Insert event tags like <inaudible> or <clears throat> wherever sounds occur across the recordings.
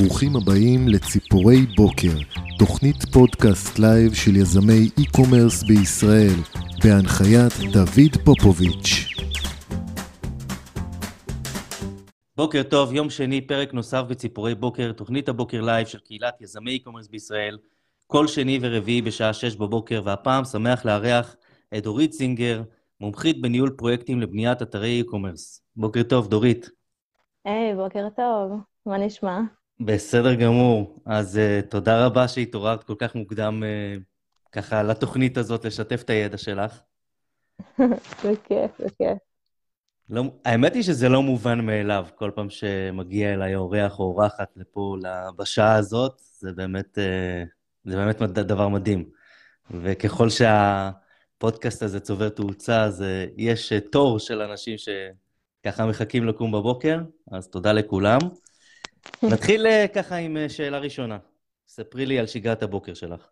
ברוכים הבאים לציפורי בוקר, תוכנית פודקאסט לייב של יזמי e-commerce בישראל, בהנחיית דוד פופוביץ'. בוקר טוב, יום שני, פרק נוסף בציפורי בוקר, תוכנית הבוקר לייב של קהילת יזמי e-commerce בישראל, כל שני ורביעי בשעה שש בבוקר, והפעם שמח לארח את דורית זינגר, מומחית בניהול פרויקטים לבניית אתרי e-commerce. בוקר טוב, דורית. היי, hey, בוקר טוב, מה נשמע? בסדר גמור. אז uh, תודה רבה שהתעוררת כל כך מוקדם uh, ככה לתוכנית הזאת, לשתף את הידע שלך. בכיף, בכיף. לא, האמת היא שזה לא מובן מאליו, כל פעם שמגיע אליי אורח או אורחת לפה, בשעה הזאת, זה באמת, uh, זה באמת דבר מדהים. וככל שהפודקאסט הזה צובר תאוצה, אז יש תור של אנשים שככה מחכים לקום בבוקר, אז תודה לכולם. נתחיל אה, ככה עם אה, שאלה ראשונה. ספרי לי על שגרת הבוקר שלך.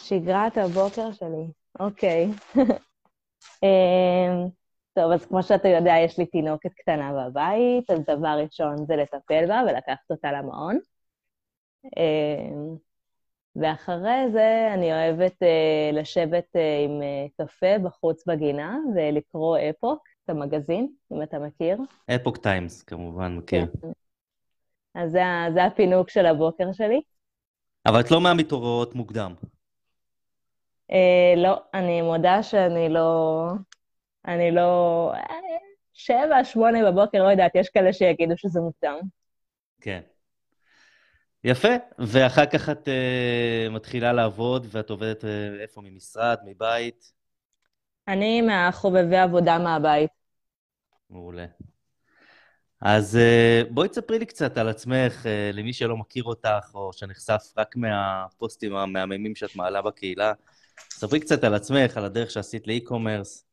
שגרת הבוקר שלי, אוקיי. <laughs> אמ, טוב, אז כמו שאתה יודע, יש לי תינוקת קטנה בבית, אז דבר ראשון זה לטפל בה ולקחת אותה למעון. אמ, ואחרי זה אני אוהבת אה, לשבת עם קפה בחוץ בגינה ולקרוא אפוק, את המגזין, אם אתה מכיר. אפוק טיימס, כמובן, מכיר. כן. אז זה, זה הפינוק של הבוקר שלי. אבל את לא מהמתעוררות מוקדם. אה, לא, אני מודה שאני לא... אני לא... שבע, שמונה בבוקר, לא יודעת, יש כאלה שיגידו שזה מוקדם. כן. יפה, ואחר כך את uh, מתחילה לעבוד, ואת עובדת uh, איפה? ממשרד, מבית? אני מהחובבי עבודה מהבית. מעולה. אז אה, בואי תספרי לי קצת על עצמך, אה, למי שלא מכיר אותך, או שנחשף רק מהפוסטים המהממים שאת מעלה בקהילה. ספרי קצת על עצמך, על הדרך שעשית לאי-קומרס.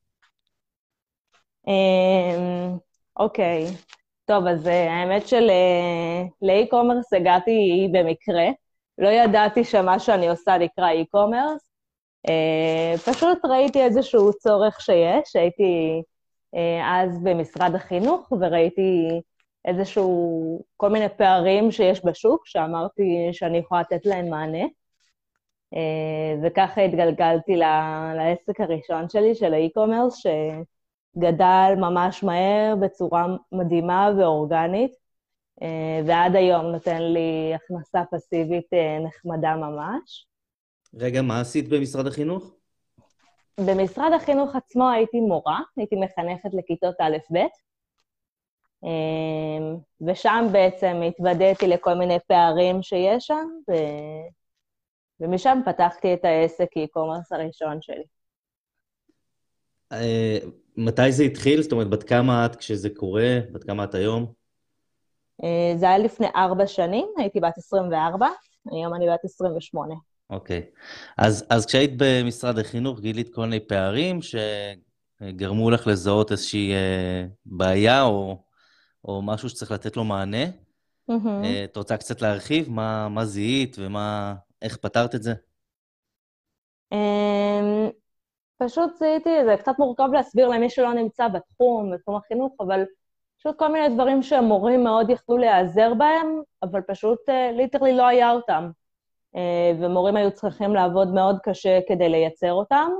אמ, אוקיי. טוב, אז אה, האמת שלאי-קומרס הגעתי במקרה. לא ידעתי שמה שאני עושה נקרא אי-קומרס. פשוט ראיתי איזשהו צורך שיש, הייתי... אה, אז במשרד החינוך, וראיתי איזשהו, כל מיני פערים שיש בשוק, שאמרתי שאני יכולה לתת להם מענה. אה, וככה התגלגלתי לעסק הראשון שלי, של האי-קומרס, שגדל ממש מהר בצורה מדהימה ואורגנית, אה, ועד היום נותן לי הכנסה פסיבית נחמדה ממש. רגע, מה עשית במשרד החינוך? במשרד החינוך עצמו הייתי מורה, הייתי מחנכת לכיתות א'-ב', אמ, ושם בעצם התוודעתי לכל מיני פערים שיש שם, ו... ומשם פתחתי את העסק e-commerce הראשון שלי. אה, מתי זה התחיל? זאת אומרת, בת כמה את כשזה קורה? בת כמה את היום? אה, זה היה לפני ארבע שנים, הייתי בת 24, היום אני בת 28. אוקיי. אז, אז כשהיית במשרד החינוך גילית כל מיני פערים שגרמו לך לזהות איזושהי אה, בעיה או, או משהו שצריך לתת לו מענה. Mm-hmm. אה, את רוצה קצת להרחיב? מה, מה זיהית ואיך פתרת את זה? Um, פשוט זיהיתי, זה קצת מורכב להסביר למי שלא נמצא בתחום, בתחום החינוך, אבל פשוט כל מיני דברים שהמורים מאוד יכלו להיעזר בהם, אבל פשוט ליטרלי uh, לא היה אותם. אה, ומורים היו צריכים לעבוד מאוד קשה כדי לייצר אותם,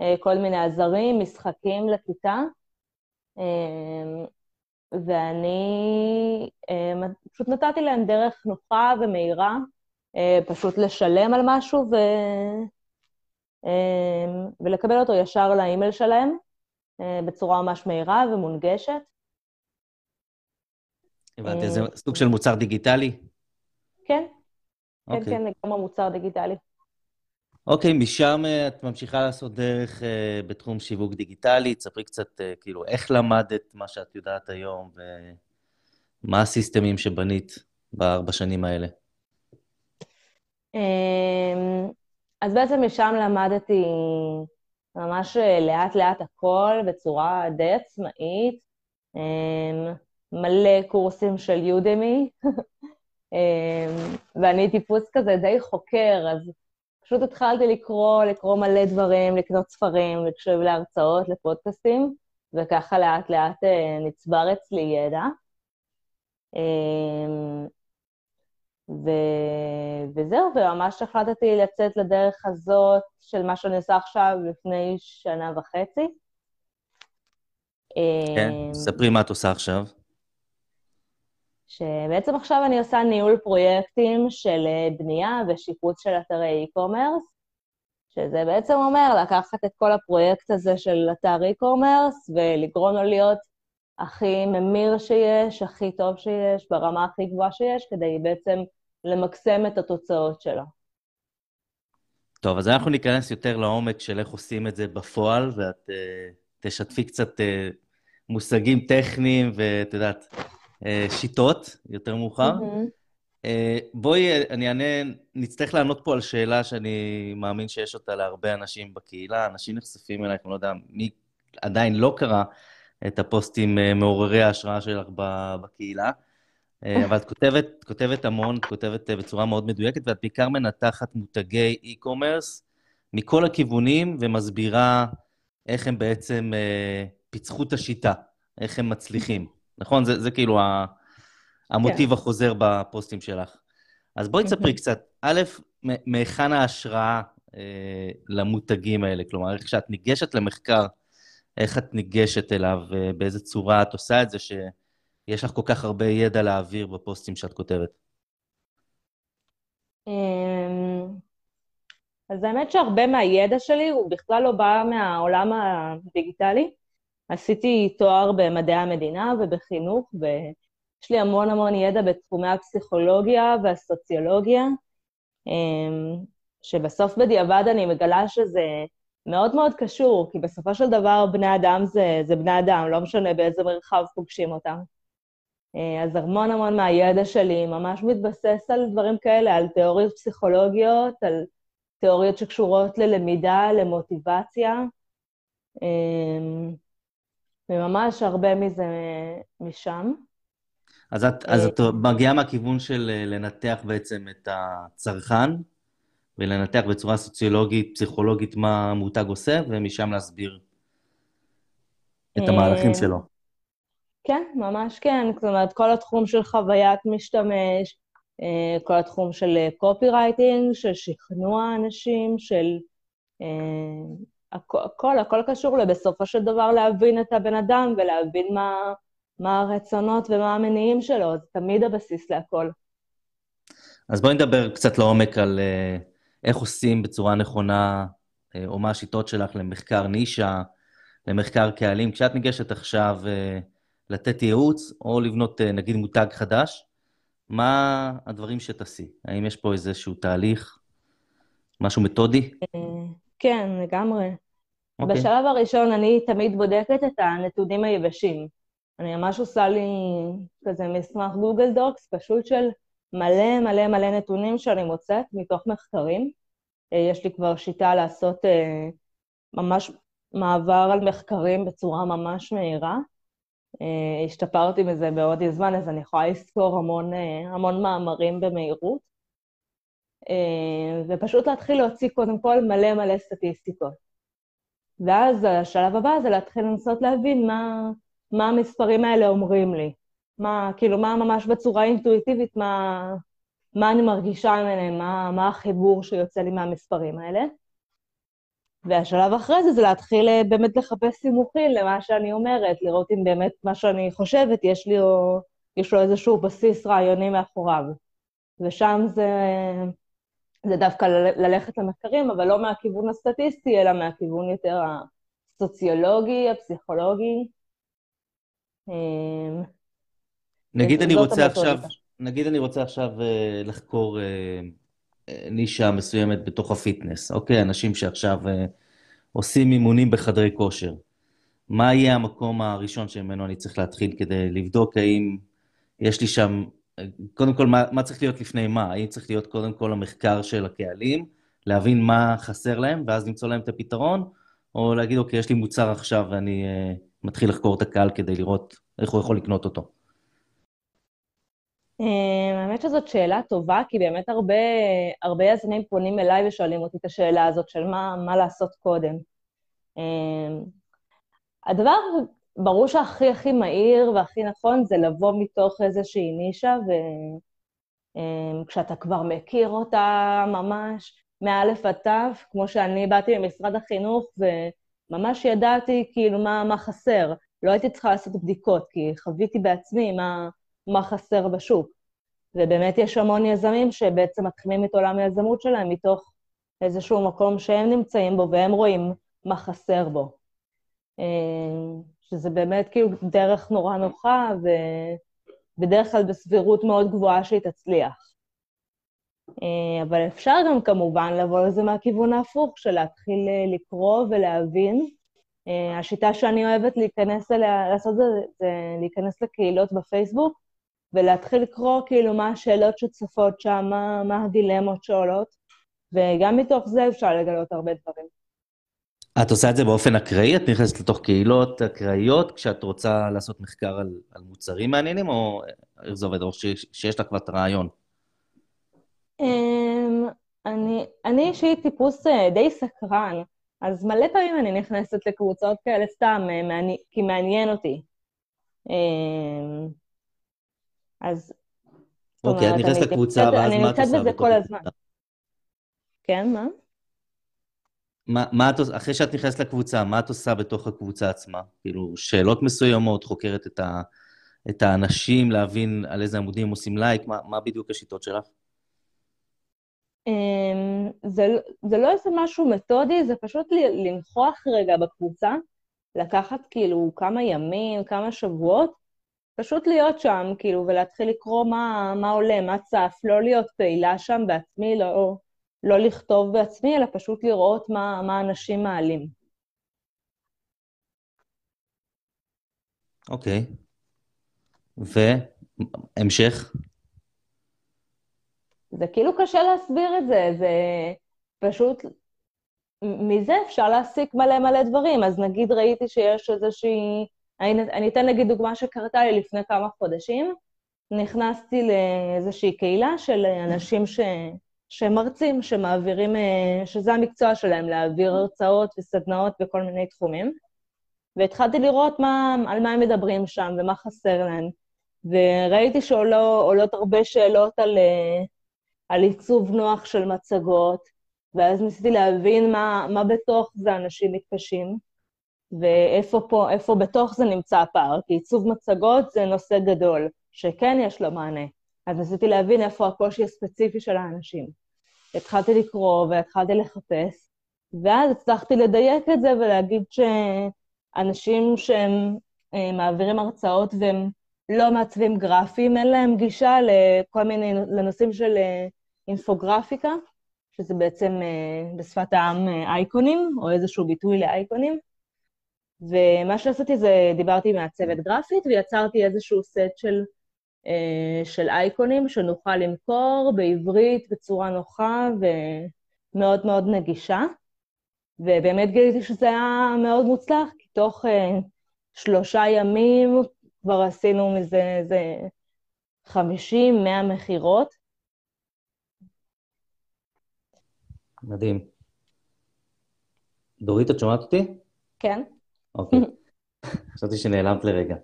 אה, כל מיני עזרים, משחקים לכיתה. אה, ואני פשוט נתתי להם דרך נוחה ומהירה, פשוט לשלם על משהו ו... ולקבל אותו ישר לאימייל שלהם, בצורה ממש מהירה ומונגשת. הבנתי, זה סוג של מוצר דיגיטלי? כן, כן, אוקיי. כן, לגמרי מוצר דיגיטלי. אוקיי, משם אה, את ממשיכה לעשות דרך uh, בתחום שיווק דיגיטלי. תספרי קצת, uh, כאילו, איך למדת מה שאת יודעת היום, ומה הסיסטמים שבנית בארבע שנים האלה? אמ, אז בעצם משם למדתי ממש לאט-לאט הכל בצורה די עצמאית. אמ, מלא קורסים של יודמי. <laughs> אמ, ואני טיפוס כזה די חוקר, אז פשוט התחלתי לקרוא, לקרוא מלא דברים, לקנות ספרים, לקשוב להרצאות, לפודקאסטים, וככה לאט לאט אה, נצבר אצלי ידע. אמ, ו... וזהו, וממש החלטתי לצאת לדרך הזאת של מה שאני עושה עכשיו לפני שנה וחצי. כן, ספרי מה את עושה עכשיו. שבעצם עכשיו אני עושה ניהול פרויקטים של אה, בנייה ושיפוץ של אתרי e-commerce, שזה בעצם אומר לקחת את כל הפרויקט הזה של אתר e-commerce ולגרום לו להיות הכי ממיר שיש, הכי טוב שיש, ברמה הכי גבוהה שיש, כדי בעצם למקסם את התוצאות שלו. טוב, אז אנחנו ניכנס יותר לעומק של איך עושים את זה בפועל, ואת uh, תשתפי קצת uh, מושגים טכניים ואת יודעת, שיטות יותר מאוחר. Mm-hmm. בואי, אני אענה, נצטרך לענות פה על שאלה שאני מאמין שיש אותה להרבה אנשים בקהילה. אנשים נחשפים אלייך, אני לא יודע מי עדיין לא קרא את הפוסטים uh, מעוררי ההשראה שלך בקהילה. אה, אבל את כותבת, כותבת המון, את כותבת אה, בצורה מאוד מדויקת, ואת בעיקר מנתחת מותגי e-commerce מכל הכיוונים, ומסבירה איך הם בעצם אה, פיצחו את השיטה, איך הם מצליחים. נכון? זה, זה כאילו המוטיב כן. החוזר בפוסטים שלך. אז בואי תספרי קצת, א', מהיכן ההשראה אה, למותגים האלה? כלומר, איך כשאת ניגשת למחקר, איך את ניגשת אליו, באיזה צורה את עושה את זה, ש... יש לך כל כך הרבה ידע להעביר בפוסטים שאת כותבת? אמ, אז האמת שהרבה מהידע שלי הוא בכלל לא בא מהעולם הדיגיטלי. עשיתי תואר במדעי המדינה ובחינוך, ויש לי המון המון ידע בתחומי הפסיכולוגיה והסוציולוגיה, אמ, שבסוף בדיעבד אני מגלה שזה מאוד מאוד קשור, כי בסופו של דבר בני אדם זה, זה בני אדם, לא משנה באיזה מרחב פוגשים אותם. אה, אז המון המון מהידע שלי ממש מתבסס על דברים כאלה, על תיאוריות פסיכולוגיות, על תיאוריות שקשורות ללמידה, למוטיבציה, אה, וממש הרבה מזה משם. אז את, אז את מגיעה מהכיוון של אה, לנתח בעצם את הצרכן, ולנתח בצורה סוציולוגית, פסיכולוגית, מה המותג עושה, ומשם להסביר את המהלכים שלו. כן, ממש כן. זאת אומרת, כל התחום של חוויית משתמש, אה, כל התחום של קופי אה, רייטינג, של שכנוע אנשים, של... אה, הכל, הכל קשור לבסופו של דבר להבין את הבן אדם ולהבין מה, מה הרצונות ומה המניעים שלו, זה תמיד הבסיס להכל. אז בואי נדבר קצת לעומק על איך עושים בצורה נכונה, או מה השיטות שלך למחקר נישה, למחקר קהלים. כשאת ניגשת עכשיו לתת ייעוץ או לבנות אה, נגיד מותג חדש, מה הדברים שתעשי? האם יש פה איזשהו תהליך, משהו מתודי? אה, כן, לגמרי. Okay. אוקיי. בשלב הראשון אני תמיד בודקת את הנתונים היבשים. אני ממש עושה לי כזה מסמך גוגל דוקס, פשוט של מלא מלא מלא נתונים שאני מוצאת מתוך מחקרים. אה, יש לי כבר שיטה לעשות ממש מעבר על מחקרים בצורה ממש מהירה. אה, השתפרתי מזה בעוד זמן, אז אני יכולה לזכור המון, אה, המון מאמרים במהירות, אה, ופשוט להתחיל להוציא קודם כל מלא מלא סטטיסטיקות. ואז השלב הבא זה להתחיל לנסות להבין מה, מה המספרים האלה אומרים לי. מה, כאילו, מה ממש בצורה אינטואיטיבית, מה, מה אני מרגישה ממנו, מה, מה החיבור שיוצא לי מהמספרים האלה. והשלב אחרי זה זה להתחיל אה, באמת לחפש סימוכים למה שאני אומרת, לראות אם באמת מה שאני חושבת, יש לי או, יש לו איזשהו בסיס רעיוני מאחוריו. ושם זה, זה דווקא ללכת למחקרים, אבל לא מהכיוון הסטטיסטי, אלא מהכיוון יותר הסוציולוגי, הפסיכולוגי. אמ, נגיד אני רוצה עכשיו, נגיד אני רוצה עכשיו אה, לחקור אה, נישה מסוימת בתוך הפיטנס, אוקיי? אנשים שעכשיו אה, עושים אימונים בחדרי כושר. מה יהיה המקום הראשון שממנו אני צריך להתחיל כדי לבדוק האם יש לי שם, קודם כל, מה, מה צריך להיות לפני מה? האם צריך להיות קודם כל המחקר של הקהלים, להבין מה חסר להם, ואז למצוא להם את הפתרון, או להגיד, אוקיי, יש לי מוצר עכשיו ואני uh, מתחיל לחקור את הקהל כדי לראות איך הוא יכול לקנות אותו. אמ, האמת שזאת שאלה טובה, כי באמת הרבה, הרבה יזמים פונים אליי ושואלים אותי את השאלה הזאת של מה, מה לעשות קודם. אמ, הדבר, ברור שהכי הכי מהיר והכי נכון זה לבוא מתוך איזושהי נישה ו... כשאתה כבר מכיר אותה ממש מאלף עד תו, כמו שאני באתי ממשרד החינוך וממש ידעתי כאילו מה, מה חסר. לא הייתי צריכה לעשות בדיקות, כי חוויתי בעצמי מה, מה חסר בשוק. ובאמת יש המון יזמים שבעצם מתחילים את עולם היזמות שלהם מתוך איזשהו מקום שהם נמצאים בו והם רואים מה חסר בו. אה, שזה באמת כאילו דרך נורא נוחה, ובדרך כלל בסבירות מאוד גבוהה שהיא תצליח. אה, אבל אפשר גם כמובן לבוא לזה מהכיוון ההפוך, של להתחיל אה, לקרוא ולהבין. השיטה שאני אוהבת להיכנס אליה, לעשות זה, זה להיכנס לקהילות בפייסבוק, ולהתחיל לקרוא כאילו מה השאלות שצפות שם, מה, מה הדילמות שעולות, וגם מתוך זה אפשר לגלות הרבה דברים. את עושה את זה באופן אקראי? את נכנסת לתוך קהילות אקראיות כשאת רוצה לעשות מחקר על, על מוצרים מעניינים, או איך זה עובד, או ש, שיש לך כבר את הרעיון? אמ, אני אישית טיפוס אה, די סקרן, אז מלא פעמים אני נכנסת לקבוצות כאלה סתם, אה, כי מעניין אותי. אמ, אז... אוקיי, את נכנסת לקבוצה, ואז מה את עושה? אני נמצאת בזה כל הזמן. כן, מה? מה, מה את עושה, אחרי שאת נכנסת לקבוצה, מה את עושה בתוך הקבוצה עצמה? כאילו, שאלות מסוימות, חוקרת את, ה, את האנשים, להבין על איזה עמודים עושים לייק, מה, מה בדיוק השיטות שלך? אמ, זה, זה לא איזה משהו מתודי, זה פשוט לנכוח רגע בקבוצה, לקחת כאילו כמה ימים, כמה שבועות, פשוט להיות שם, כאילו, ולהתחיל לקרוא מה, מה עולה, מה צף, לא להיות פעילה שם בעצמי, לא, לא לכתוב בעצמי, אלא פשוט לראות מה, מה אנשים מעלים. אוקיי. והמשך? זה כאילו קשה להסביר את זה, זה פשוט... מזה אפשר להסיק מלא מלא דברים. אז נגיד ראיתי שיש איזושהי... אני, אני אתן נגיד דוגמה שקרתה לי לפני כמה חודשים. נכנסתי לאיזושהי קהילה של אנשים ש... שמרצים, שמעבירים, אה, שזה המקצוע שלהם, להעביר הרצאות וסדנאות בכל מיני תחומים. והתחלתי לראות מה, על מה הם מדברים שם ומה חסר להם. וראיתי שעולות הרבה שאלות על, אה, על עיצוב נוח של מצגות, ואז ניסיתי להבין מה, מה בתוך זה אנשים מתקשים, ואיפה פה, איפה בתוך זה נמצא הפער, כי עיצוב מצגות זה נושא גדול, שכן יש לו מענה. אז ניסיתי להבין איפה הקושי הספציפי של האנשים. התחלתי לקרוא והתחלתי לחפש, ואז הצלחתי לדייק את זה ולהגיד שאנשים שהם אה, מעבירים הרצאות והם לא מעצבים גרפיים, אין להם גישה לכל מיני, לנושאים של אה, אינפוגרפיקה, שזה בעצם אה, בשפת העם אייקונים, או איזשהו ביטוי לאייקונים. ומה שעשיתי זה, דיברתי עם מעצבת גרפית ויצרתי איזשהו סט של של אייקונים שנוכל למכור בעברית בצורה נוחה ומאוד מאוד נגישה. ובאמת גיליתי שזה היה מאוד מוצלח, כי תוך uh, שלושה ימים כבר עשינו מזה איזה 50-100 מכירות. מדהים. דורית, את שומעת אותי? כן. אוקיי. <laughs> חשבתי שנעלמת לרגע.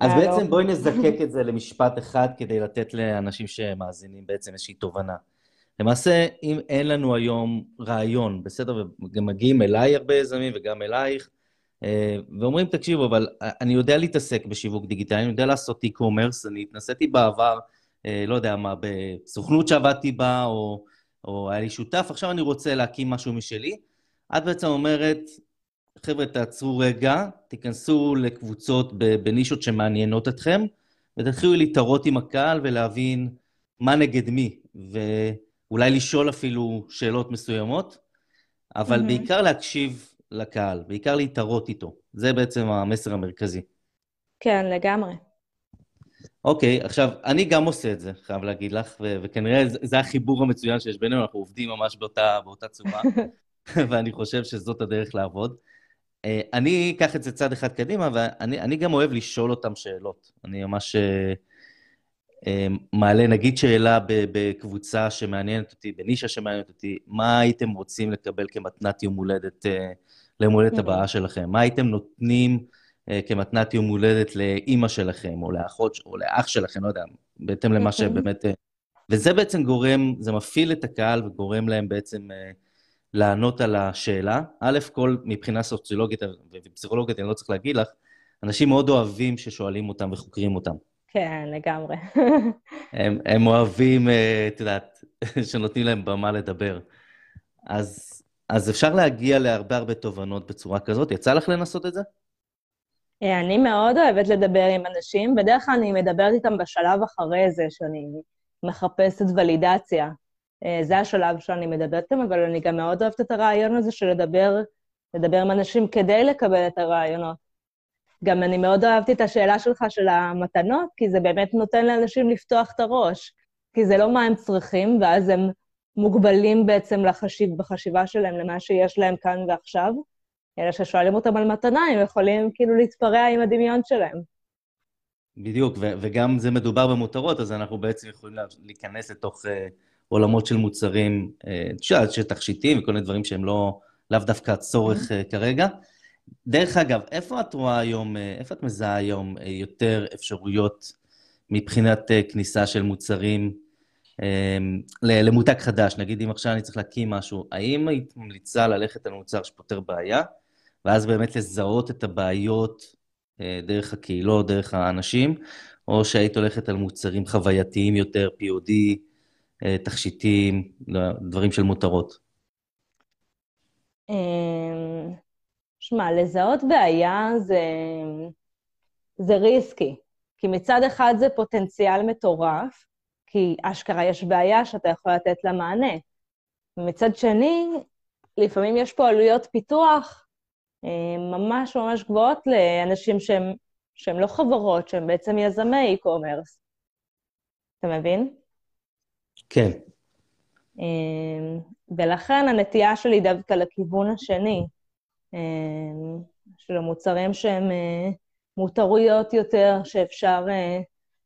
אז אה, בעצם לא. בואי נזקק את זה למשפט אחד כדי לתת לאנשים שמאזינים בעצם איזושהי תובנה. למעשה, אם אין לנו היום רעיון, בסדר, וגם מגיעים אליי הרבה יזמים וגם אלייך, אה, ואומרים, תקשיבו, אבל אני יודע להתעסק בשיווק דיגיטלי, אני יודע לעשות e-commerce, אני התנסיתי בעבר, אה, לא יודע מה, בסוכנות שעבדתי בה, או, או היה לי שותף, עכשיו אני רוצה להקים משהו משלי. את בעצם אומרת, חבר'ה, תעצרו רגע, תיכנסו לקבוצות בנישות שמעניינות אתכם, ותתחילו להתערות עם הקהל ולהבין מה נגד מי, ואולי לשאול אפילו שאלות מסוימות, אבל mm-hmm. בעיקר להקשיב לקהל, בעיקר להתערות איתו. זה בעצם המסר המרכזי. כן, לגמרי. אוקיי, okay, עכשיו, אני גם עושה את זה, חייב להגיד לך, ו- וכנראה זה, זה החיבור המצוין שיש בינינו, אנחנו עובדים ממש באותה, באותה צורה, <laughs> ואני חושב שזאת הדרך לעבוד. אה, אני אקח את זה צעד אחד קדימה, ואני גם אוהב לשאול אותם שאלות. אני ממש אה, אה, מעלה, נגיד שאלה בקבוצה שמעניינת אותי, בנישה שמעניינת אותי, מה הייתם רוצים לקבל כמתנת יום הולדת, ליום הולדת הבאה שלכם? מה הייתם נותנים כמתנת יום הולדת לאימא שלכם, או לאחות, או לאח שלכם, לא יודע, בהתאם למה שבאמת וזה בעצם גורם, זה מפעיל את הקהל וגורם להם בעצם אה, לענות על השאלה. א', כל, מבחינה סוציולוגית ופסיכולוגית, אני לא צריך להגיד לך, אנשים מאוד אוהבים ששואלים אותם וחוקרים אותם. כן, לגמרי. <laughs> הם, הם אוהבים, אה, את יודעת, <laughs> שנותנים להם במה לדבר. אז, אז אפשר להגיע להרבה הרבה תובנות בצורה כזאת. יצא לך לנסות את זה? אה, אני מאוד אוהבת לדבר עם אנשים, בדרך כלל אני מדברת איתם בשלב אחרי זה, שאני מחפשת ולידציה. אה, זה השלב שאני מדברת איתם, אבל אני גם מאוד אוהבת את הרעיון הזה של לדבר, לדבר עם אנשים כדי לקבל את הרעיונות. גם אני מאוד אהבתי את השאלה שלך של המתנות, כי זה באמת נותן לאנשים לפתוח את הראש. כי זה לא מה הם צריכים, ואז הם מוגבלים בעצם לחשיב, בחשיבה שלהם למה שיש להם כאן ועכשיו. אלא ששואלים אותם על מתנה, הם יכולים כאילו להתפרע עם הדמיון שלהם. בדיוק, ו- וגם זה מדובר במותרות, אז אנחנו בעצם יכולים להיכנס לתוך uh, עולמות של מוצרים, uh, של תכשיטים וכל מיני דברים שהם לא, לאו דווקא הצורך uh, כרגע. דרך אגב, איפה את רואה היום, uh, איפה את מזהה היום יותר אפשרויות מבחינת כניסה של מוצרים uh, למותג חדש? נגיד אם עכשיו אני צריך להקים משהו, האם היית ממליצה ללכת על מוצר שפותר בעיה, ואז באמת לזהות את הבעיות אה, דרך הקהילות, דרך האנשים, או שהיית הולכת על מוצרים חווייתיים יותר, POD, אה, תכשיטים, לא, דברים של מותרות? אמ, שמע, לזהות בעיה זה, זה ריסקי, כי מצד אחד זה פוטנציאל מטורף, כי אשכרה יש בעיה שאתה יכול לתת לה מענה. ומצד שני, לפעמים יש פה עלויות פיתוח אה, ממש ממש גבוהות לאנשים שהם, שהם לא חברות, שהם בעצם יזמי e-commerce. אתה מבין? כן. אה, ולכן הנטייה שלי דווקא לכיוון השני, אה, של המוצרים שהם מותרויות יותר, שאפשר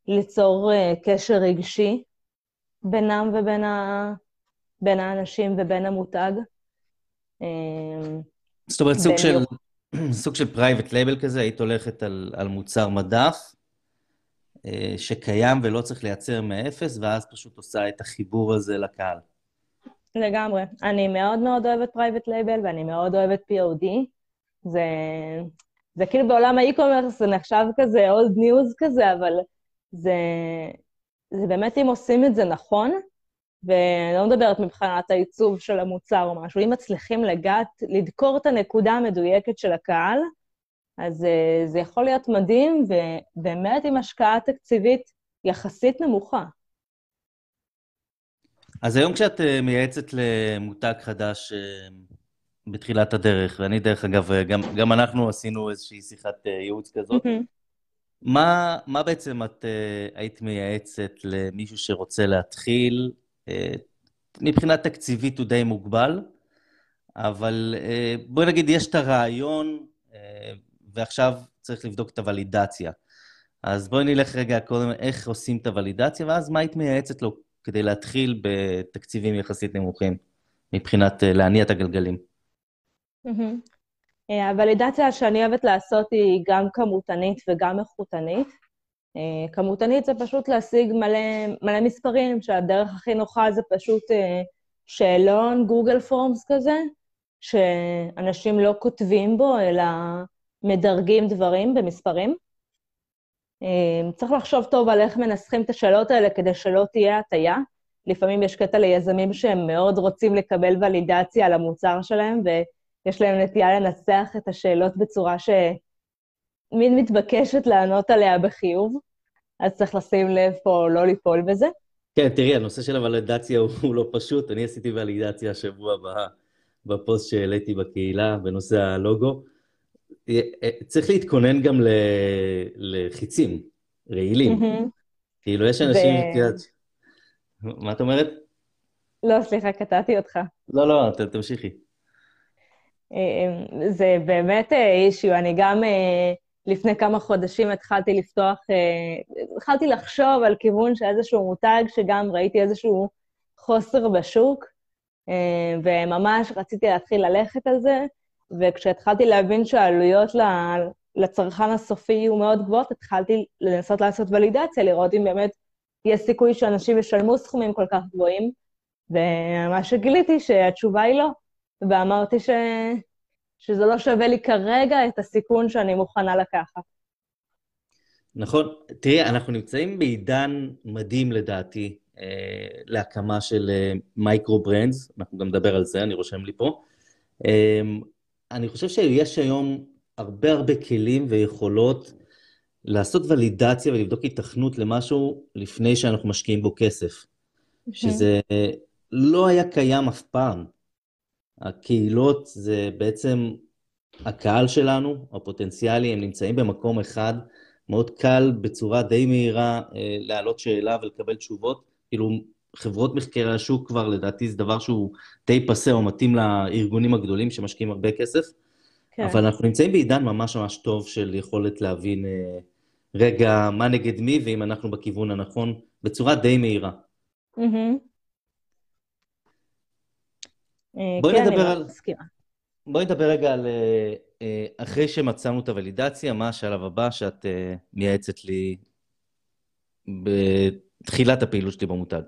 ליצור קשר רגשי בינם ובין ה... בין האנשים ובין המותג. זאת אומרת, סוג של, <clears throat> סוג של private label כזה, היית הולכת על, על מוצר מדף אה, שקיים ולא צריך לייצר מאפס, ואז פשוט עושה את החיבור הזה לקהל. לגמרי. אני מאוד מאוד אוהבת private label, ואני מאוד אוהבת POD. זה, זה כאילו בעולם ה-e-commerce זה נחשב כזה old news כזה, אבל זה, זה באמת אם עושים את זה נכון, ואני לא מדברת מבחינת העיצוב של המוצר או משהו, אם מצליחים לגעת, לדקור את הנקודה המדויקת של הקהל, אז אה, זה יכול להיות מדהים, ובאמת עם השקעה תקציבית יחסית נמוכה. אז היום כשאת uh, מייעצת למותג חדש uh, בתחילת הדרך, ואני דרך אגב, גם, גם אנחנו עשינו איזושהי שיחת ייעוץ כזאת, mm-hmm. מה, מה בעצם את היית מייעצת למישהו שרוצה להתחיל אה, מבחינה תקציבית הוא די מוגבל, אבל אה, בואי נגיד, יש את הרעיון, אה, ועכשיו צריך לבדוק את הוולידציה. אז בואי נלך רגע קודם איך עושים את הוולידציה, ואז מה היית מייעצת לו כדי להתחיל בתקציבים יחסית נמוכים, מבחינת להניע את הגלגלים? הוולידציה שאני אוהבת לעשות היא גם כמותנית וגם איכותנית. אה, כמותנית זה פשוט להשיג מלא, מלא מספרים, שהדרך הכי נוחה זה פשוט אה, שאלון, גוגל פורמס כזה, שאנשים לא כותבים בו, אלא מדרגים דברים במספרים. אה, צריך לחשוב טוב על איך מנסחים את השאלות האלה כדי שלא תהיה הטיה. לפעמים יש קטע ליזמים שהם מאוד רוצים לקבל ולידציה על המוצר שלהם, ויש להם נטייה לנסח את השאלות בצורה ש... מין מתבקשת לענות עליה בחיוב, אז צריך לשים לב פה לא ליפול בזה. כן, תראי, הנושא של הוולידציה הוא, הוא לא פשוט. אני עשיתי ולידציה השבוע בפוסט שהעליתי בקהילה בנושא הלוגו. אה, אה, צריך להתכונן גם לחיצים, רעילים. כאילו, יש אנשים, את. יודעת... מה את אומרת? לא, סליחה, קטעתי אותך. לא, לא, תמשיכי. אה, זה באמת אישיו, אני גם... לפני כמה חודשים התחלתי לפתוח, אה, התחלתי לחשוב על כיוון של איזשהו מותג, שגם ראיתי איזשהו חוסר בשוק, אה, וממש רציתי להתחיל ללכת על זה, וכשהתחלתי להבין שהעלויות לצרכן הסופי יהיו מאוד גבוהות, התחלתי לנסות לעשות ולידציה, לראות אם באמת יש סיכוי שאנשים ישלמו סכומים כל כך גבוהים, ומה שגיליתי שהתשובה היא לא, ואמרתי ש... שזה לא שווה לי כרגע את הסיכון שאני מוכנה לקחת. נכון. תראי, אנחנו נמצאים בעידן מדהים לדעתי אה, להקמה של אה, ברנדס, אנחנו גם נדבר על זה, אני רושם לי פה. אה, אני חושב שיש היום הרבה הרבה כלים ויכולות לעשות ולידציה ולבדוק התכנות למשהו לפני שאנחנו משקיעים בו כסף. Okay. שזה לא היה קיים אף פעם. הקהילות זה בעצם הקהל שלנו, הפוטנציאלי, הם נמצאים במקום אחד, מאוד קל בצורה די מהירה אה, להעלות שאלה ולקבל תשובות. כאילו, חברות מחקרי השוק כבר, לדעתי, זה דבר שהוא די פסה או מתאים לארגונים הגדולים שמשקיעים הרבה כסף. כן. אבל אנחנו נמצאים בעידן ממש ממש טוב של יכולת להבין אה, רגע מה נגד מי, ואם אנחנו בכיוון הנכון, בצורה די מהירה. Mm-hmm. בואי כן, נדבר על... מסכימה. בואי נדבר רגע על אה, אה, אחרי שמצאנו את הוולידציה, מה השלב הבא שאת אה, מייעצת לי בתחילת הפעילות שלי במותג?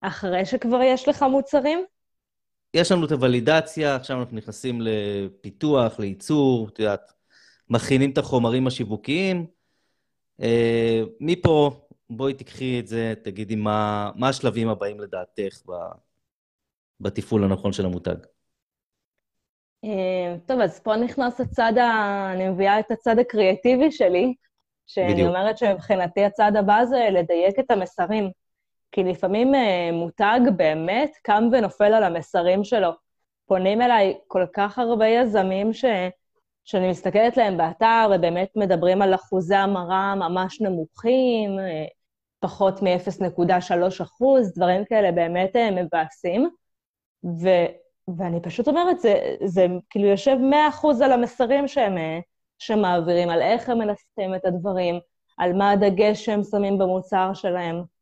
אחרי שכבר יש לך מוצרים? יש לנו את הוולידציה, עכשיו אנחנו נכנסים לפיתוח, לייצור, את יודעת, מכינים את החומרים השיווקיים. מפה, בואי תקחי את זה, תגידי מה, מה השלבים הבאים לדעתך בתפעול הנכון של המותג. אה, טוב, אז פה נכנס הצד ה... אני מביאה את הצד הקריאטיבי שלי, שאני בדיוק. אומרת שמבחינתי הצד הבא זה לדייק את המסרים. כי לפעמים אה, מותג באמת קם ונופל על המסרים שלו. פונים אליי כל כך הרבה יזמים ש... שאני מסתכלת להם באתר, ובאמת מדברים על אחוזי המרה ממש נמוכים, אה, פחות מ-0.3 אחוז, דברים כאלה באמת מבאסים. ו, ואני פשוט אומרת, זה, זה כאילו יושב 100% על המסרים שהם, שמעבירים, על איך הם מנסים את הדברים, על מה הדגש שהם שמים במוצר שלהם.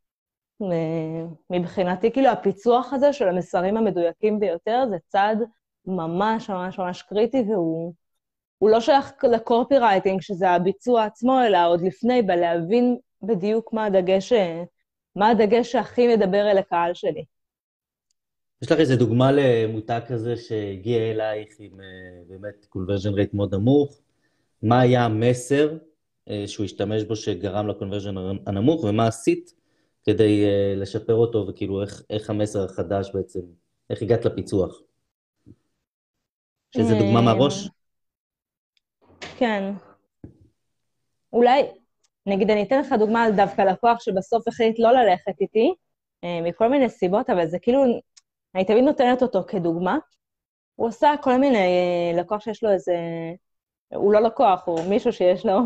מבחינתי, כאילו, הפיצוח הזה של המסרים המדויקים ביותר זה צעד ממש ממש ממש קריטי, והוא לא שייך לקורפי רייטינג, שזה הביצוע עצמו, אלא עוד לפני, בלהבין בדיוק מה הדגש, מה הדגש שהכי מדבר אל הקהל שלי. יש לך איזה דוגמה למותג כזה שהגיע אלייך עם אה, באמת conversion rate מאוד נמוך? מה היה המסר אה, שהוא השתמש בו שגרם לקונברז'ן הנמוך, ומה עשית כדי אה, לשפר אותו, וכאילו איך, איך המסר החדש בעצם, איך הגעת לפיצוח? יש איזה דוגמה מהראש? כן. אולי, נגיד, אני אתן לך דוגמה על דווקא לקוח שבסוף החליט לא ללכת איתי, מכל מיני סיבות, אבל זה כאילו אני תמיד נותנת אותו כדוגמה. הוא עושה כל מיני, אה, לקוח שיש לו איזה, הוא לא לקוח, הוא מישהו שיש לו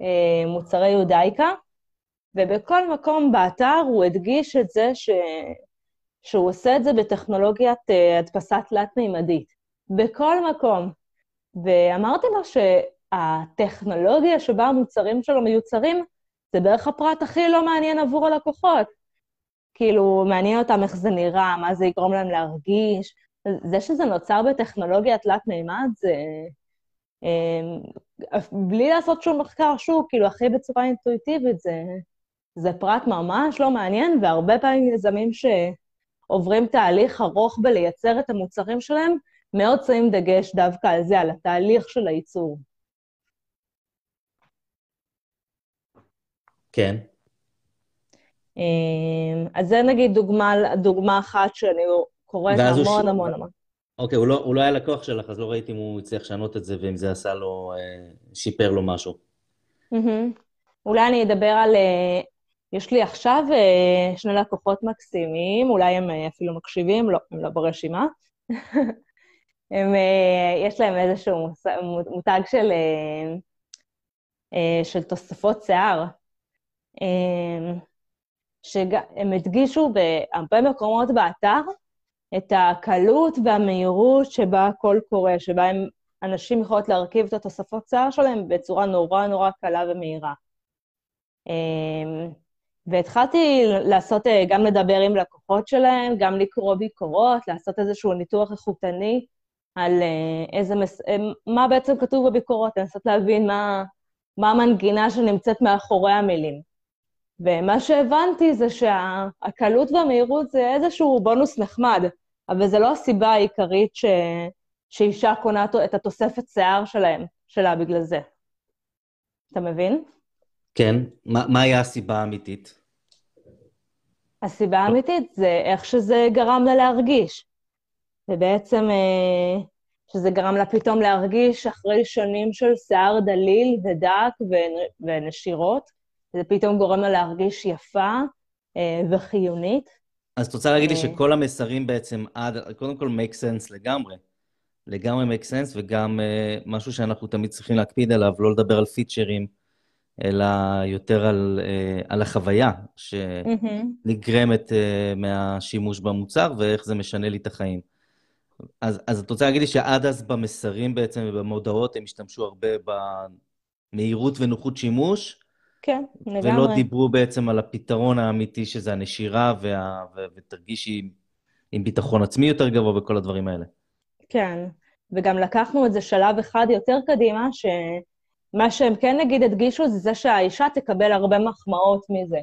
אה, מוצרי יודאיקה, ובכל מקום באתר הוא הדגיש את זה ש... שהוא עושה את זה בטכנולוגיית אה, הדפסה תלת-מימדית. בכל מקום. ואמרתי לו שהטכנולוגיה שבה המוצרים שלו מיוצרים, זה בערך הפרט הכי לא מעניין עבור הלקוחות. כאילו, מעניין אותם איך זה נראה, מה זה יגרום להם להרגיש. זה שזה נוצר בטכנולוגיה תלת-מימד, זה... אמ, בלי לעשות שום מחקר שוב, כאילו, הכי בצורה אינטואיטיבית, זה, זה פרט ממש לא מעניין, והרבה פעמים יזמים שעוברים תהליך ארוך בלייצר את המוצרים שלהם, מאוד שמים דגש דווקא על זה, על התהליך של הייצור. כן. אמ, אז זה נגיד דוגמה, דוגמה אחת שאני קוראת המון ש... המון המון. אוקיי, הוא לא, הוא לא היה לקוח שלך, אז לא ראיתי אם הוא הצליח לשנות את זה ואם זה עשה לו, אה, שיפר לו משהו. Mm-hmm. אולי אני אדבר על... אה, יש לי עכשיו אה, שני לקוחות מקסימים, אולי הם אפילו מקשיבים, לא, הם לא ברשימה. <laughs> הם, יש להם איזשהו מותג של, של תוספות שיער. שהם הדגישו בהרבה מקומות באתר את הקלות והמהירות שבה הכל קורה, שבה הם, אנשים יכולות להרכיב את התוספות שיער שלהם בצורה נורא נורא קלה ומהירה. אמ, והתחלתי לעשות, אה, גם לדבר עם לקוחות שלהם, גם לקרוא ביקורות, לעשות איזשהו ניתוח איכותני על אה, איזה, מס... אה, מה בעצם כתוב בביקורות, לנסות להבין מה, מה המנגינה שנמצאת מאחורי המילים. ומה שהבנתי זה שהקלות והמהירות זה איזשהו בונוס נחמד, אבל זה לא הסיבה העיקרית ש... שאישה קונה את התוספת שיער שלהם, שלה בגלל זה. אתה מבין? כן. מה, מה היה הסיבה האמיתית? הסיבה האמיתית זה איך שזה גרם לה להרגיש. ובעצם אה, שזה גרם לה פתאום להרגיש אחרי שנים של שיער דליל ודק ונשירות, זה פתאום גורם לה להרגיש יפה אה, וחיונית. אז את רוצה להגיד לי אה. שכל המסרים בעצם עד, קודם כל make sense לגמרי. לגמרי make sense, וגם משהו שאנחנו תמיד צריכים להקפיד עליו, לא לדבר על פיצ'רים, אלא יותר על, uh, על החוויה שנגרמת uh, מהשימוש במוצר ואיך זה משנה לי את החיים. אז, אז את רוצה להגיד לי שעד אז במסרים בעצם ובמודעות הם השתמשו הרבה במהירות ונוחות שימוש? כן, לגמרי. ולא דיברו בעצם על הפתרון האמיתי, שזה הנשירה, וה, ו, ותרגישי עם, עם ביטחון עצמי יותר גבוה וכל הדברים האלה. כן, וגם לקחנו את זה שלב אחד יותר קדימה, שמה שהם כן נגיד הדגישו זה זה שהאישה תקבל הרבה מחמאות מזה.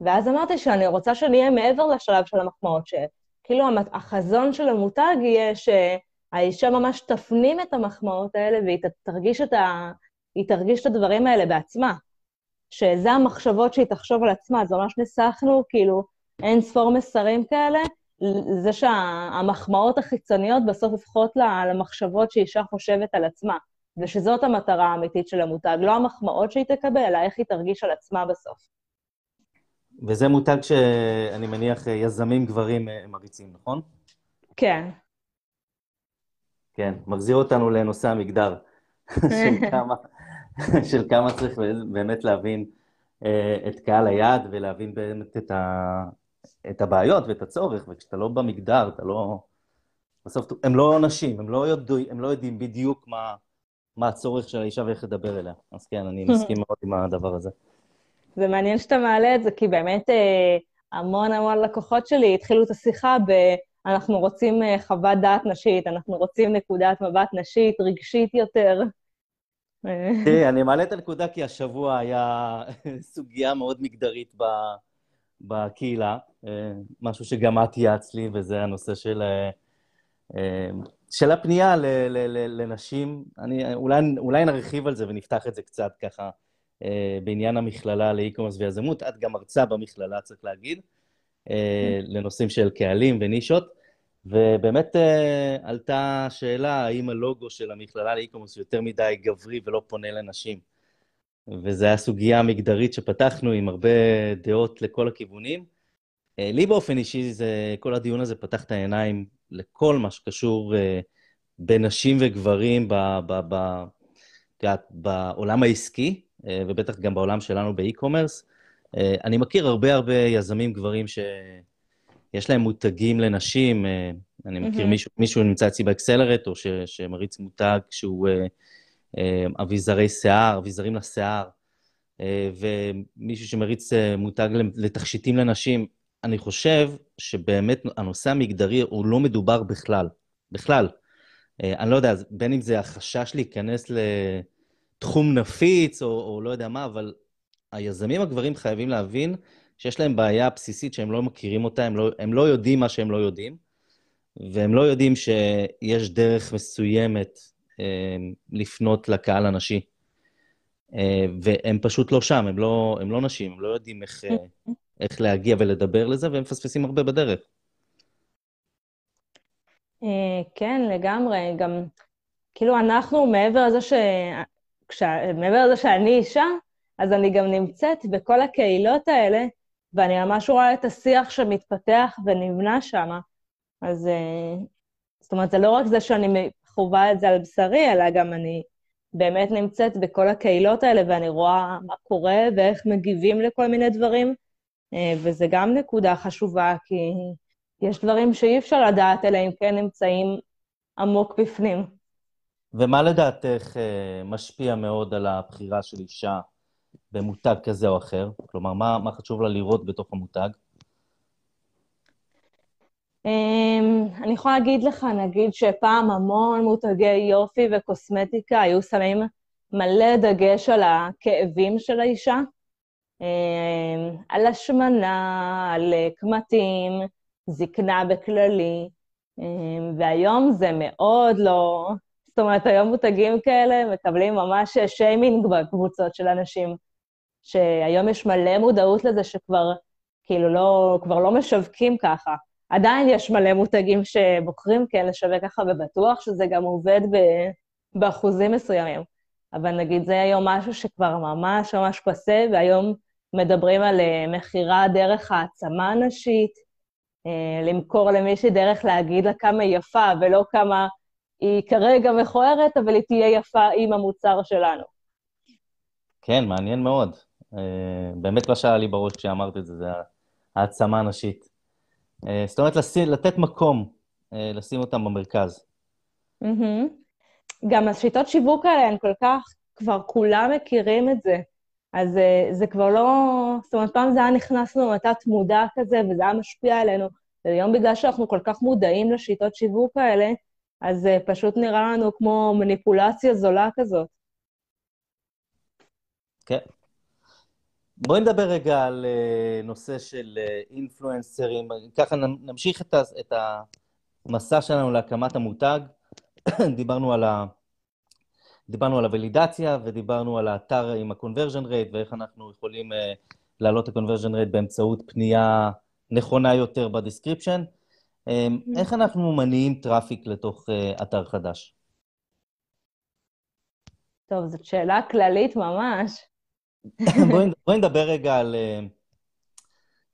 ואז אמרתי שאני רוצה שנהיה מעבר לשלב של המחמאות, שכאילו החזון של המותג יהיה שהאישה ממש תפנים את המחמאות האלה והיא תרגיש את, ה... תרגיש את הדברים האלה בעצמה. שזה המחשבות שהיא תחשוב על עצמה, אז ממש ניסחנו כאילו אין ספור מסרים כאלה, זה שהמחמאות החיצוניות בסוף הופכות למחשבות שאישה חושבת על עצמה, ושזאת המטרה האמיתית של המותג, לא המחמאות שהיא תקבל, אלא איך היא תרגיש על עצמה בסוף. וזה מותג שאני מניח יזמים גברים אה, מריצים, נכון? כן. כן, מחזיר אותנו לנושא המגדר, <laughs> של, כמה, של כמה צריך באמת להבין אה, את קהל היעד ולהבין באמת את, ה, את הבעיות ואת הצורך, וכשאתה לא במגדר, אתה לא... בסוף, הם לא נשים, הם לא, יודע, הם לא יודעים בדיוק מה, מה הצורך של האישה ואיך לדבר אליה. אז כן, אני מסכים מאוד עם הדבר הזה. זה מעניין שאתה מעלה את זה, כי באמת אה, המון המון לקוחות שלי התחילו את השיחה ב... אנחנו רוצים אה, חוות דעת נשית, אנחנו רוצים נקודת מבט נשית, רגשית יותר. תראי, אני מעלה את הנקודה כי השבוע היה <laughs> סוגיה מאוד מגדרית בקהילה, אה, משהו שגם את יעצת לי, וזה הנושא של, אה, אה, של הפנייה לנשים. אני, אולי, אולי נרחיב על זה ונפתח את זה קצת ככה בעניין המכללה לאי-קומרס ויזמות. את גם מרצה במכללה, צריך להגיד, לנושאים של קהלים ונישות. ובאמת עלתה שאלה האם הלוגו של המכללה לאי-קומרס יותר מדי גברי ולא פונה לנשים. וזו הייתה סוגיה מגדרית שפתחנו עם הרבה דעות לכל הכיוונים. אה, לי באופן אישי, זה, כל הדיון הזה פתח את העיניים לכל מה שקשור uh, בנשים וגברים ב, ב, ב, ב, בעולם העסקי, uh, ובטח גם בעולם שלנו באי-קומרס. Uh, אני מכיר הרבה הרבה יזמים גברים שיש להם מותגים לנשים. אני מכיר mm-hmm. מישהו, מישהו נמצא אצלי באקסלרט, או ש, שמריץ מותג שהוא... אה, אביזרי שיער, אביזרים לשיער, אה, ומישהו שמריץ אה, מותג לתכשיטים לנשים. אני חושב שבאמת הנושא המגדרי הוא לא מדובר בכלל. בכלל. אני לא יודע, בין אם זה החשש להיכנס לתחום נפיץ, או, או לא יודע מה, אבל היזמים הגברים חייבים להבין שיש להם בעיה בסיסית שהם לא מכירים אותה, הם לא, הם לא יודעים מה שהם לא יודעים, והם לא יודעים שיש דרך מסוימת אה, לפנות לקהל הנשי. אה, והם פשוט לא שם, הם לא, הם לא נשים, הם לא יודעים איך, אה, איך להגיע ולדבר לזה, והם מפספסים הרבה בדרך. כן, לגמרי. גם, כאילו, אנחנו, מעבר לזה, ש... כש... מעבר לזה שאני אישה, אז אני גם נמצאת בכל הקהילות האלה, ואני ממש רואה את השיח שמתפתח ונבנה שם. אז זאת אומרת, זה לא רק זה שאני חווה את זה על בשרי, אלא גם אני באמת נמצאת בכל הקהילות האלה ואני רואה מה קורה ואיך מגיבים לכל מיני דברים, אה, וזה גם נקודה חשובה, כי יש דברים שאי אפשר לדעת, אלא אם כן נמצאים עמוק בפנים. ומה לדעתך אה, משפיע מאוד על הבחירה של אישה במותג כזה או אחר? כלומר, מה, מה חשוב לה לראות בתוך המותג? אמ, אני יכולה להגיד לך, נגיד שפעם המון מותגי יופי וקוסמטיקה היו שמים מלא דגש על הכאבים של האישה, על השמנה, על קמטים, זקנה בכללי, והיום זה מאוד לא... זאת אומרת, היום מותגים כאלה מקבלים ממש שיימינג בקבוצות של אנשים, שהיום יש מלא מודעות לזה שכבר, כאילו, לא, כבר לא משווקים ככה. עדיין יש מלא מותגים שבוחרים כן לשווק ככה, ובטוח שזה גם עובד ב, באחוזים מסוימים. אבל נגיד זה היום משהו שכבר ממש ממש פסה, והיום מדברים על אה, מכירה דרך העצמה נשית, אה, למכור למישהי דרך להגיד לה כמה היא יפה, ולא כמה היא כרגע מכוערת, אבל היא תהיה יפה עם המוצר שלנו. כן, מעניין מאוד. אה, באמת מה שהיה לי בראש כשאמרת את זה, זה העצמה הנשית. זאת אומרת, לתת מקום, לשים אותם במרכז. גם השיטות שיווק האלה הן כל כך, כבר כולם מכירים את זה. אז זה כבר לא... זאת אומרת, פעם זה היה נכנס לנו לתת מודע כזה, וזה היה משפיע עלינו. והיום בגלל שאנחנו כל כך מודעים לשיטות שיווק האלה, אז זה פשוט נראה לנו כמו מניפולציה זולה כזאת. כן. בואי נדבר רגע על אה, נושא של אינפלואנסרים. ככה נמשיך את המסע שלנו להקמת המותג. <coughs> דיברנו על ה... דיברנו על ה-validation ודיברנו על האתר עם ה-conversion rate ואיך אנחנו יכולים אה, להעלות ה-conversion rate באמצעות פנייה נכונה יותר ב-description. אמ, איך אנחנו מניעים traffic לתוך אה, אתר חדש? טוב, זאת שאלה כללית ממש. <laughs> בואי, בואי נדבר רגע על...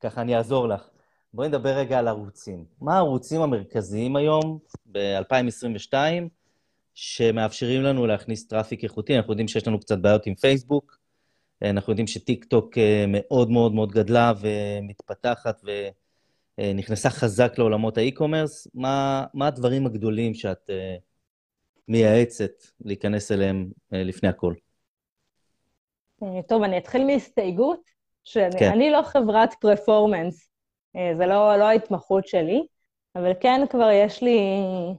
ככה אני אעזור לך. בואי נדבר רגע על ערוצים. מה הערוצים המרכזיים היום, ב-2022, שמאפשרים לנו להכניס traffic איכותי? אנחנו יודעים שיש לנו קצת בעיות עם פייסבוק, אה, אנחנו יודעים שטיקטוק אה, מאוד מאוד מאוד גדלה ומתפתחת ונכנסה חזק לעולמות ה-e-commerce. מה, מה הדברים הגדולים שאת מייעצת להיכנס אליהם לפני הכל? אה, טוב, אני אתחיל מהסתייגות, שאני כן. לא חברת פרפורמנס, אה, זה לא, לא ההתמחות שלי, אבל כן כבר יש לי, אה,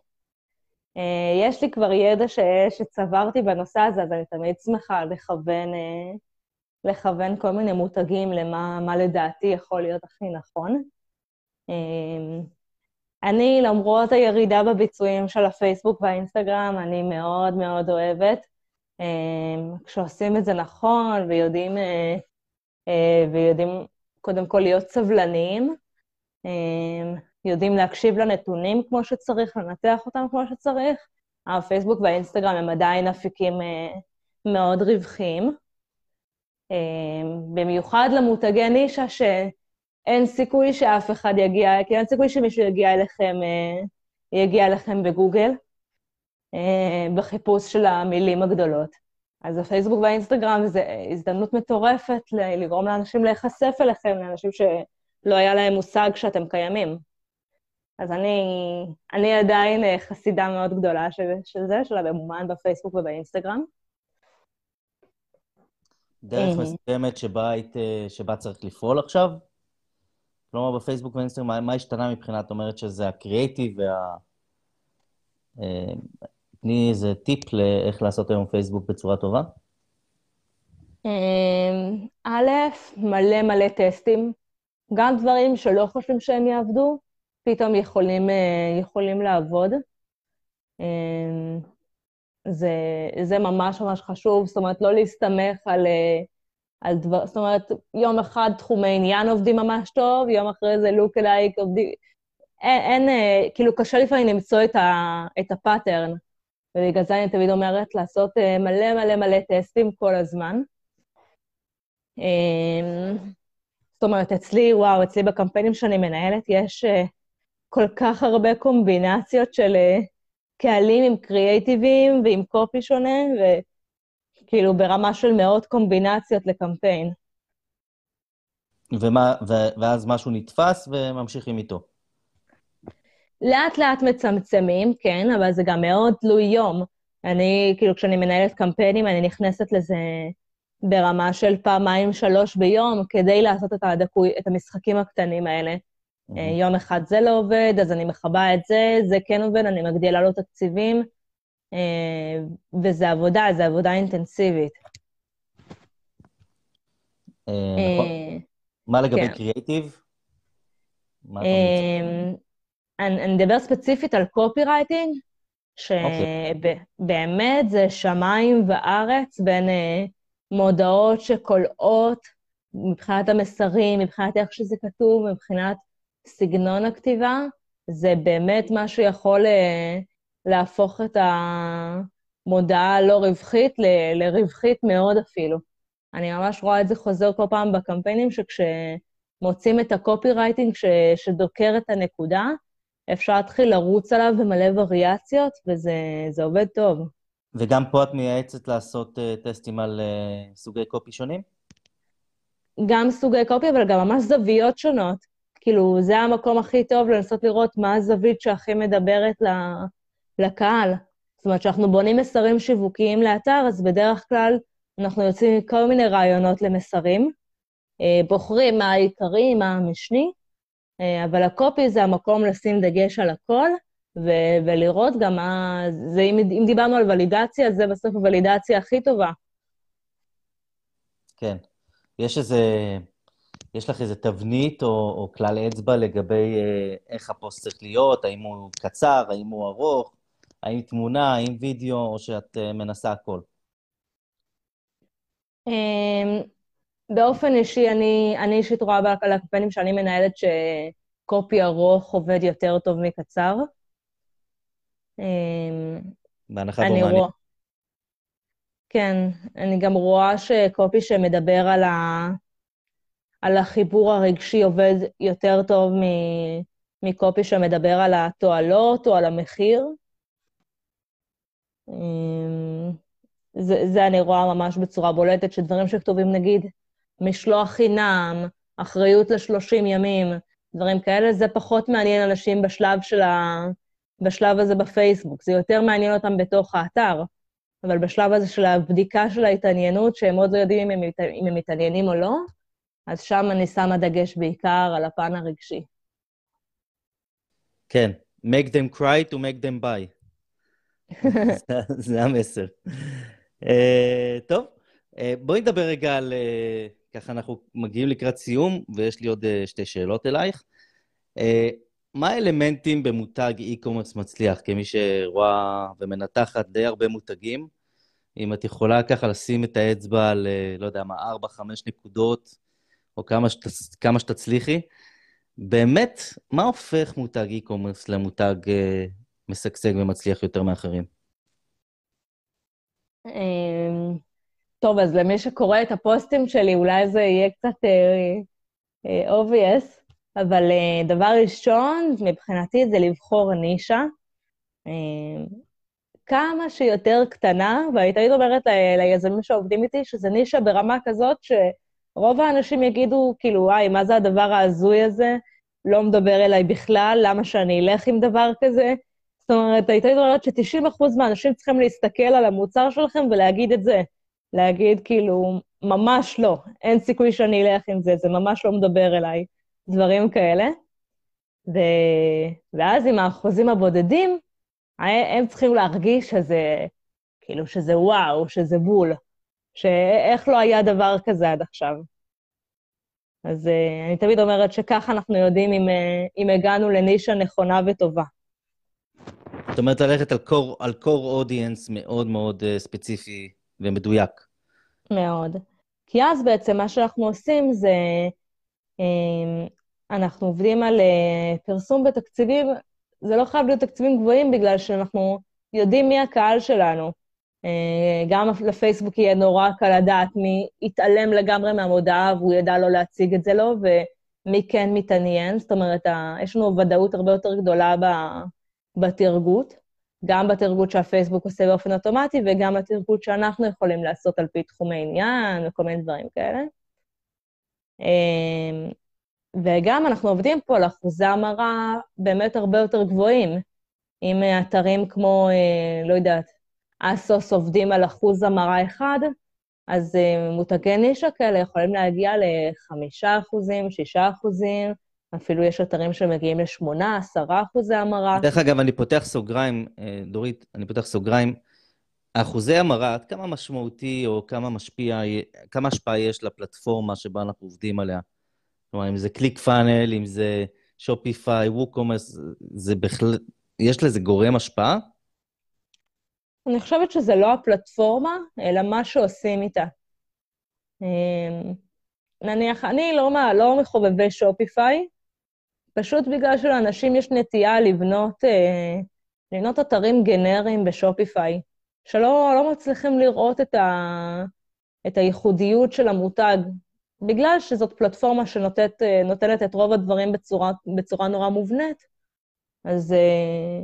יש לי כבר ידע ש, שצברתי בנושא הזה, אז אני תמיד שמחה לכוון, לכוון כל מיני מותגים למה לדעתי יכול להיות הכי נכון. אני, למרות הירידה בביצועים של הפייסבוק והאינסטגרם, אני מאוד מאוד אוהבת אמ, כשעושים את זה נכון ויודעים, אה, אה, ויודעים קודם כל להיות סבלניים, אמ, יודעים להקשיב לנתונים כמו שצריך, לנתח אותם כמו שצריך, הפייסבוק והאינסטגרם הם עדיין אפיקים אה, מאוד רווחיים. אמ, במיוחד למותגי נישה שאין סיכוי שאף אחד יגיע, כי אין סיכוי שמישהו יגיע אליכם, יגיע אליכם בגוגל. אה, בחיפוש של המילים הגדולות. אז הפייסבוק והאינסטגרם זה הזדמנות מטורפת לגרום לאנשים להיחשף אליכם, לאנשים שלא היה להם מושג שאתם קיימים. אז אני, אני עדיין אה, חסידה מאוד גדולה של, של זה, של הממומן בפייסבוק ובאינסטגרם. דרך מסוימת שבה, היית, שבה צריך לפעול עכשיו? כלומר, בפייסבוק ואינסטגרם, מה, מה השתנה מבחינת, אומרת שזה הקריאייטיב וה... אה, תני איזה טיפ לאיך לעשות היום פייסבוק בצורה טובה. אמ, א', מלא מלא טסטים. גם דברים שלא חושבים שהם יעבדו, פתאום יכולים, אה, יכולים לעבוד. אמ, זה, זה ממש ממש חשוב, זאת אומרת, לא להסתמך על, אה, על דבר, זאת אומרת, יום אחד תחומי עניין עובדים ממש טוב, יום אחרי זה לוק אלייק עובדים... אין, אין, אה, כאילו, קשה לפעמים למצוא את, ה, את הפאטרן. ובגלל זה אני תמיד אומרת לעשות מלא מלא מלא טסטים כל הזמן. אמ, זאת אומרת, אצלי, וואו, אצלי בקמפיינים שאני מנהלת יש כל כך הרבה קומבינציות של אה, קהלים עם קריאייטיבים ועם קופי שונה, וכאילו ברמה של מאות קומבינציות לקמפיין. ומה, ואז משהו נתפס וממשיכים איתו. לאט לאט מצמצמים, כן, אבל זה גם מאוד תלוי יום. אני, כאילו, כשאני מנהלת קמפיינים, אני נכנסת לזה ברמה של פעמיים, שלוש ביום, כדי לעשות את, הדקוי, את המשחקים הקטנים האלה. Mm-hmm. יום אחד זה לא עובד, אז אני מכבה את זה, זה כן עובד, אני מגדילה לו תקציבים, אה, וזה עבודה, זה עבודה אינטנסיבית. נכון. מה לגבי קריאייטיב? אני אדבר ספציפית על קופי רייטינג, שבאמת זה שמיים וארץ בין מודעות שקולעות מבחינת המסרים, מבחינת איך שזה כתוב, מבחינת סגנון הכתיבה, זה באמת מה שיכול אה, להפוך את המודעה הלא רווחית ל- לרווחית מאוד אפילו. אני ממש רואה את זה חוזר כל פעם בקמפיינים, שכשמוצאים את הקופי רייטינג ש- שדוקר את הנקודה, אפשר להתחיל לרוץ עליו במלא וריאציות, וזה עובד טוב. וגם פה את מייעצת לעשות uh, טסטים על uh, סוגי קופי שונים? גם סוגי קופי, אבל גם ממש זוויות שונות. כאילו, זה המקום הכי טוב לנסות לראות מה הזווית שהכי מדברת לקהל. זאת אומרת, כשאנחנו בונים מסרים שיווקיים לאתר, אז בדרך כלל אנחנו יוצאים עם כל מיני רעיונות למסרים, אה, בוחרים מה העיקרי, מה המשני, אבל הקופי זה המקום לשים דגש על הכל, ו- ולראות גם מה... זה, אם, אם דיברנו על ולידציה, זה בסוף הוולידציה הכי טובה. כן. יש איזה... יש לך איזה תבנית או, או כלל אצבע לגבי אה, איך הפוסט צריך להיות, האם הוא קצר, האם הוא ארוך, האם תמונה, האם וידאו, או שאת אה, מנסה הכל? אמ, באופן אישי, אני, אני אישית רואה על הקמפיינים שאני מנהלת שקופי ארוך עובד יותר טוב מקצר. אמ, בהנחה בו מעניין. כן, אני גם רואה שקופי שמדבר על, ה... על החיבור הרגשי עובד יותר טוב. מקופי שמדבר על התועלות או על המחיר. אמ, זה, זה אני רואה ממש בצורה בולטת, שדברים שכתובים, נגיד, משלוח חינם, אחריות ל-30 ימים, דברים כאלה, זה פחות מעניין אנשים בשלב של ה... בשלב הזה בפייסבוק. זה יותר מעניין אותם בתוך האתר, אבל בשלב הזה של הבדיקה של ההתעניינות, שהם עוד לא יודעים אם הם, אם הם מתעניינים או לא, אז שם אני שמה דגש בעיקר על הפן הרגשי. כן, make them cry to make them buy. זה, <laughs> זה המסר. Uh, טוב, uh, בואי נדבר רגע על... Uh, ככה אנחנו מגיעים לקראת סיום, ויש לי עוד uh, שתי שאלות אלייך. Uh, מה האלמנטים במותג e-commerce מצליח, כמי שרואה ומנתחת די הרבה מותגים? אם את יכולה ככה לשים את האצבע על, לא יודע מה, 4-5 נקודות, או כמה, שת, כמה שתצליחי, באמת, מה הופך מותג e-commerce למותג uh, משגשג ומצליח יותר מאחרים? אמ, טוב, אז למי שקורא את הפוסטים שלי, אולי זה יהיה קצת uh, uh, obvious, אבל uh, דבר ראשון, מבחינתי, זה לבחור נישה. Uh, כמה שיותר קטנה, והייתי אומרת ליזמים שעובדים איתי, שזה נישה ברמה כזאת שרוב האנשים יגידו, כאילו, וואי, מה זה הדבר ההזוי הזה? לא מדבר אליי בכלל, למה שאני אלך עם דבר כזה? זאת אומרת, הייתי אומרת ש-90% מהאנשים צריכים להסתכל על המוצר שלכם ולהגיד את זה. להגיד, כאילו, ממש לא, אין סיכוי שאני אלך עם זה, זה ממש לא מדבר אליי. דברים כאלה. ו... ואז עם האחוזים הבודדים, הם צריכים להרגיש שזה, כאילו, שזה וואו, שזה בול, שאיך לא היה דבר כזה עד עכשיו. אז uh, אני תמיד אומרת שככה אנחנו יודעים אם, uh, אם הגענו לנישה נכונה וטובה. זאת אומרת, ללכת על core, על core audience מאוד מאוד uh, ספציפי ומדויק. מאוד. כי אז בעצם מה שאנחנו עושים זה אמ, אנחנו עובדים על אה, פרסום בתקציבים, זה לא חייב להיות תקציבים גבוהים בגלל שאנחנו יודעים מי הקהל שלנו. אה, גם לפייסבוק יהיה נורא קל לדעת מי יתעלם לגמרי מהמודעה והוא ידע לא להציג את זה לו, ומי כן מתעניין. זאת אומרת, יש לנו ודאות הרבה יותר גדולה בתרגות, גם בתרגות שהפייסבוק עושה באופן אוטומטי וגם בתרגות שאנחנו יכולים לעשות על פי תחומי עניין וכל מיני דברים כאלה. אמ, וגם אנחנו עובדים פה על אחוזי המרה באמת הרבה יותר גבוהים. אם אתרים כמו, אה, לא יודעת, אסוס עובדים על אחוז המרה אחד, אז אה, מותגי נישה כאלה יכולים להגיע לחמישה אחוזים, שישה אחוזים, אפילו יש אתרים שמגיעים לשמונה, עשרה אחוזי המרה. דרך אגב, אני פותח סוגריים, אה, דורית, אני פותח סוגריים. אחוזי המרה, עד כמה משמעותי או כמה משפיע, כמה השפעה יש לפלטפורמה שבה אנחנו עובדים עליה? כלומר, אם זה ClickFunnels, אם זה Shopify, WooCommerce, זה בהחלט, יש לזה גורם השפעה? אני חושבת שזה לא הפלטפורמה, אלא מה שעושים איתה. אמ, נניח, אני לא, מה, לא מחובבי שופיפיי, פשוט בגלל שלאנשים יש נטייה לבנות, אה, לבנות אתרים גנריים בשופיפיי, שלא לא מצליחים לראות את, ה, את הייחודיות של המותג, בגלל שזאת פלטפורמה שנותנת אה, את רוב הדברים בצורה, בצורה נורא מובנית, אז, אה,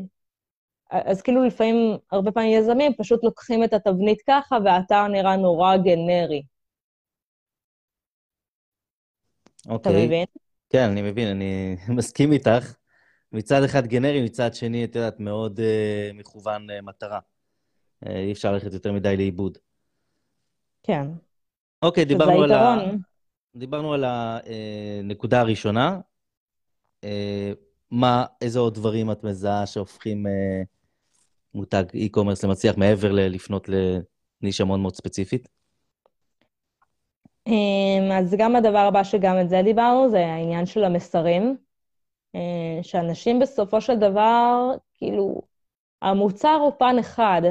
אז כאילו לפעמים, הרבה פעמים יזמים פשוט לוקחים את התבנית ככה, והאתר נראה נורא גנרי. אוקיי. אתה מבין? כן, אני מבין, אני <laughs> מסכים איתך. מצד אחד גנרי, מצד שני, את יודעת, מאוד uh, מכוון uh, מטרה. Uh, אי אפשר ללכת יותר מדי לאיבוד. כן. אוקיי, דיברנו על, ה... דיברנו על הנקודה הראשונה. Uh, מה, איזה עוד דברים את מזהה שהופכים uh, מותג e-commerce למצליח מעבר ללפנות לנישה מאוד מאוד ספציפית? אמ, אז גם הדבר הבא שגם את זה דיברנו, זה העניין של המסרים. אה, שאנשים בסופו של דבר, כאילו, המוצר הוא פן אחד,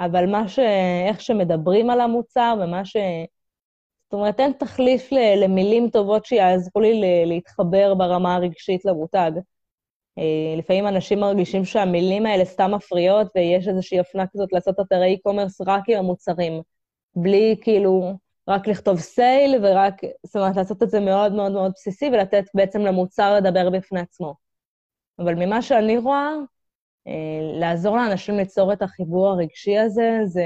אבל מה ש... איך שמדברים על המוצר ומה ש... זאת אומרת, אין תחליף למילים טובות שיעזרו לי להתחבר ברמה הרגשית למותג. אה, לפעמים אנשים מרגישים שהמילים האלה סתם מפריעות, ויש איזושהי אופנה כזאת לעשות אתרי e-commerce רק עם המוצרים, בלי כאילו רק לכתוב סייל ורק, זאת אומרת, לעשות את זה מאוד מאוד מאוד בסיסי ולתת בעצם למוצר לדבר בפני עצמו. אבל ממה שאני רואה, אה, לעזור לאנשים ליצור את החיבור הרגשי הזה, זה,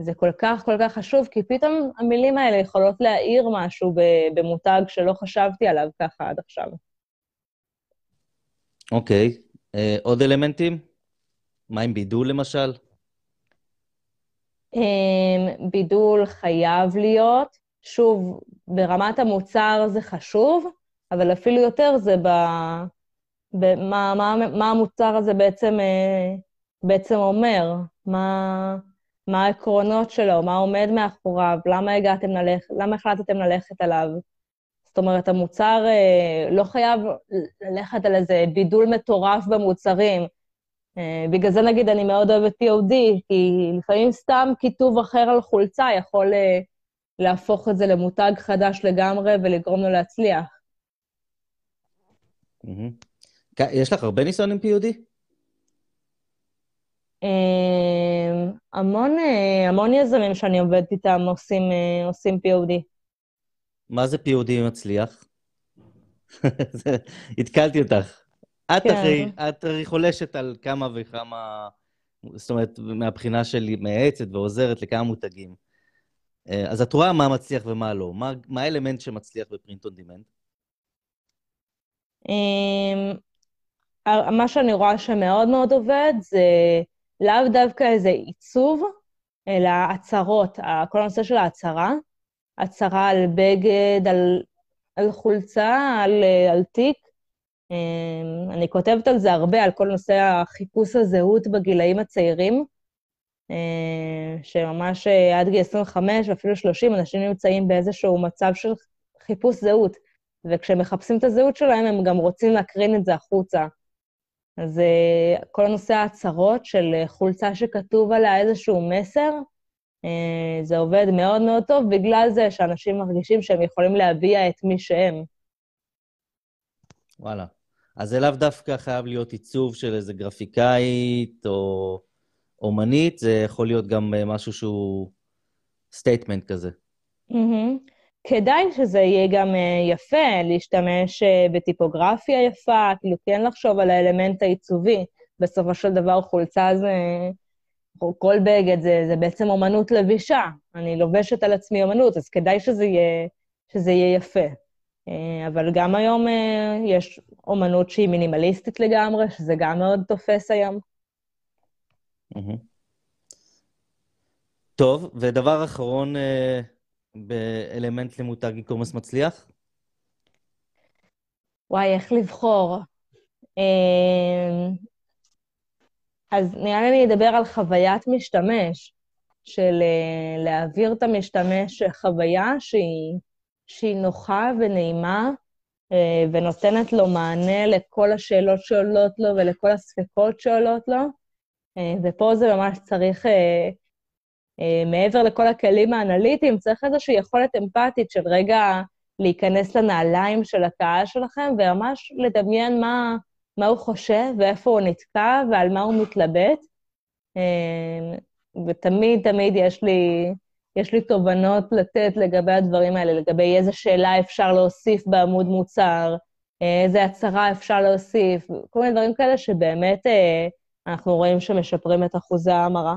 זה כל כך כל כך חשוב, כי פתאום המילים האלה יכולות להאיר משהו במותג שלא חשבתי עליו ככה עד עכשיו. אוקיי. Okay. אה, uh, עוד אלמנטים? מה עם בידול, למשל? אמ, בידול חייב להיות. שוב, ברמת המוצר זה חשוב, אבל אפילו יותר זה ב... במה מה, מה המוצר הזה בעצם, אה, בעצם אומר, מה, מה העקרונות שלו, מה עומד מאחוריו, למה הגעתם ללכת, למה החלטתם ללכת עליו. זאת אומרת, המוצר אה, לא חייב ללכת על איזה בידול מטורף במוצרים, אה, בגלל זה נגיד אני מאוד אוהבת POD, כי לפעמים סתם כיתוב אחר על חולצה יכול אה, להפוך את זה למותג חדש לגמרי ולגרום לו להצליח. יש לך הרבה ניסיון עם POD? המון, המון יזמים שאני עובדת איתם עושים, עושים POD. מה זה POD מצליח? <laughs> התקלתי אותך. את כן. הרי, את הרי חולשת על כמה וכמה, זאת אומרת, מהבחינה שלי, מייעצת ועוזרת לכמה מותגים. אה, אז את רואה מה מצליח ומה לא. מה, מה האלמנט שמצליח בפרינט און דימנט? מה שאני רואה שמאוד מאוד עובד זה לאו דווקא איזה עיצוב, אלא הצהרות, כל הנושא של ההצהרה, הצהרה על בגד, על, על חולצה, על, על תיק, אמ, אני כותבת על זה הרבה, על כל נושא החיפוש הזהות בגילאים הצעירים, אמ, שממש אה, עד גיל 25 ואפילו 30 אנשים נמצאים באיזשהו מצב של חיפוש זהות, וכשהם מחפשים את הזהות שלהם, הם גם רוצים להקרין את זה החוצה. אז אה, כל הנושא ההצהרות של חולצה שכתוב עליה איזשהו מסר, אה, זה עובד מאוד מאוד טוב בגלל זה שאנשים מרגישים שהם יכולים להביע את מי שהם. וואלה. אז זה לאו דווקא חייב להיות עיצוב של איזה גרפיקאית או אומנית, זה יכול להיות גם אה, משהו שהוא statement כזה. אהמ. כדאי שזה יהיה גם אה, יפה, להשתמש אה, בטיפוגרפיה יפה, כאילו כן לחשוב על האלמנט העיצובי. בסופו של דבר חולצה זה, כל בגד זה, זה בעצם אומנות לבישה. אני לובשת על עצמי אומנות, אז כדאי שזה יהיה, שזה יהיה יפה. אה, אבל גם היום אה, יש אומנות שהיא מינימליסטית לגמרי, שזה גם מאוד תופס היום. טוב, ודבר אחרון אה, באלמנט למותג e-commerce מצליח? וואי, איך לבחור? אז נראה לי אני אדבר על חוויית משתמש, של uh, להעביר את המשתמש חוויה שהיא, שהיא נוחה ונעימה, uh, ונותנת לו מענה לכל השאלות שעולות לו ולכל הספקות שעולות לו. ופה זה ממש צריך, מעבר לכל הכלים האנליטיים, צריך איזושהי יכולת אמפתית של רגע להיכנס לנעליים של הקהל שלכם, וממש לדמיין מה, מה הוא חושב ואיפה הוא נתקע ועל מה הוא מתלבט. אמ, ותמיד, תמיד יש לי, יש לי תובנות לתת לגבי הדברים האלה, לגבי איזה שאלה אפשר להוסיף בעמוד מוצר, איזה הצהרה אפשר להוסיף, כל מיני דברים כאלה שבאמת אה, אנחנו רואים שמשפרים את אחוזי ההמרה.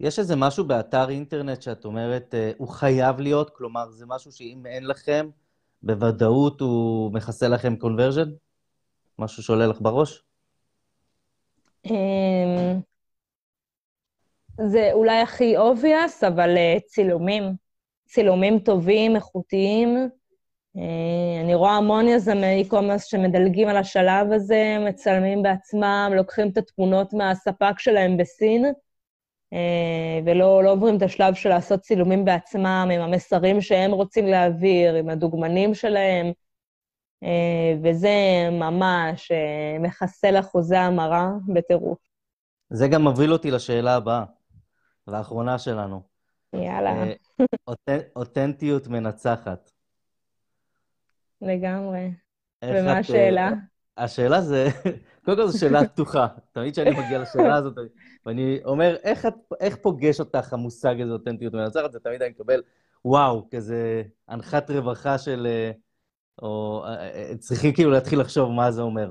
יש איזה משהו באתר אינטרנט שאת אומרת, אה, הוא חייב להיות? כלומר, זה משהו שאם אין לכם, בוודאות הוא מכסה לכם קונברז'ן? משהו שעולה לך בראש? אמ, זה אולי הכי obvious, אבל uh, צילומים. צילומים טובים, איכותיים. Uh, אני רואה המון יזמי e-commerce שמדלגים על השלב הזה, מצלמים בעצמם, לוקחים את התמונות מהספק שלהם בסין, uh, ולא לא עוברים את השלב של לעשות צילומים בעצמם עם המסרים שהם רוצים להעביר, עם הדוגמנים שלהם. אה, וזה ממש אה, מחסל אחוזי המרה בטירוף. זה גם מוביל אותי לשאלה הבאה, לאחרונה שלנו. יאללה. אה, אותנטיות מנצחת. לגמרי. ומה השאלה? השאלה זה, <laughs> קודם כל זו שאלה פתוחה. תמיד כשאני מגיע לשאלה הזאת, ואני אומר, איך, את, איך פוגש אותך המושג הזה, אותנטיות מנצחת? זה תמיד אני מקבל, וואו, כזה אנחת רווחה של... או אה, אה, אה, צריכים כאילו להתחיל לחשוב מה זה אומר.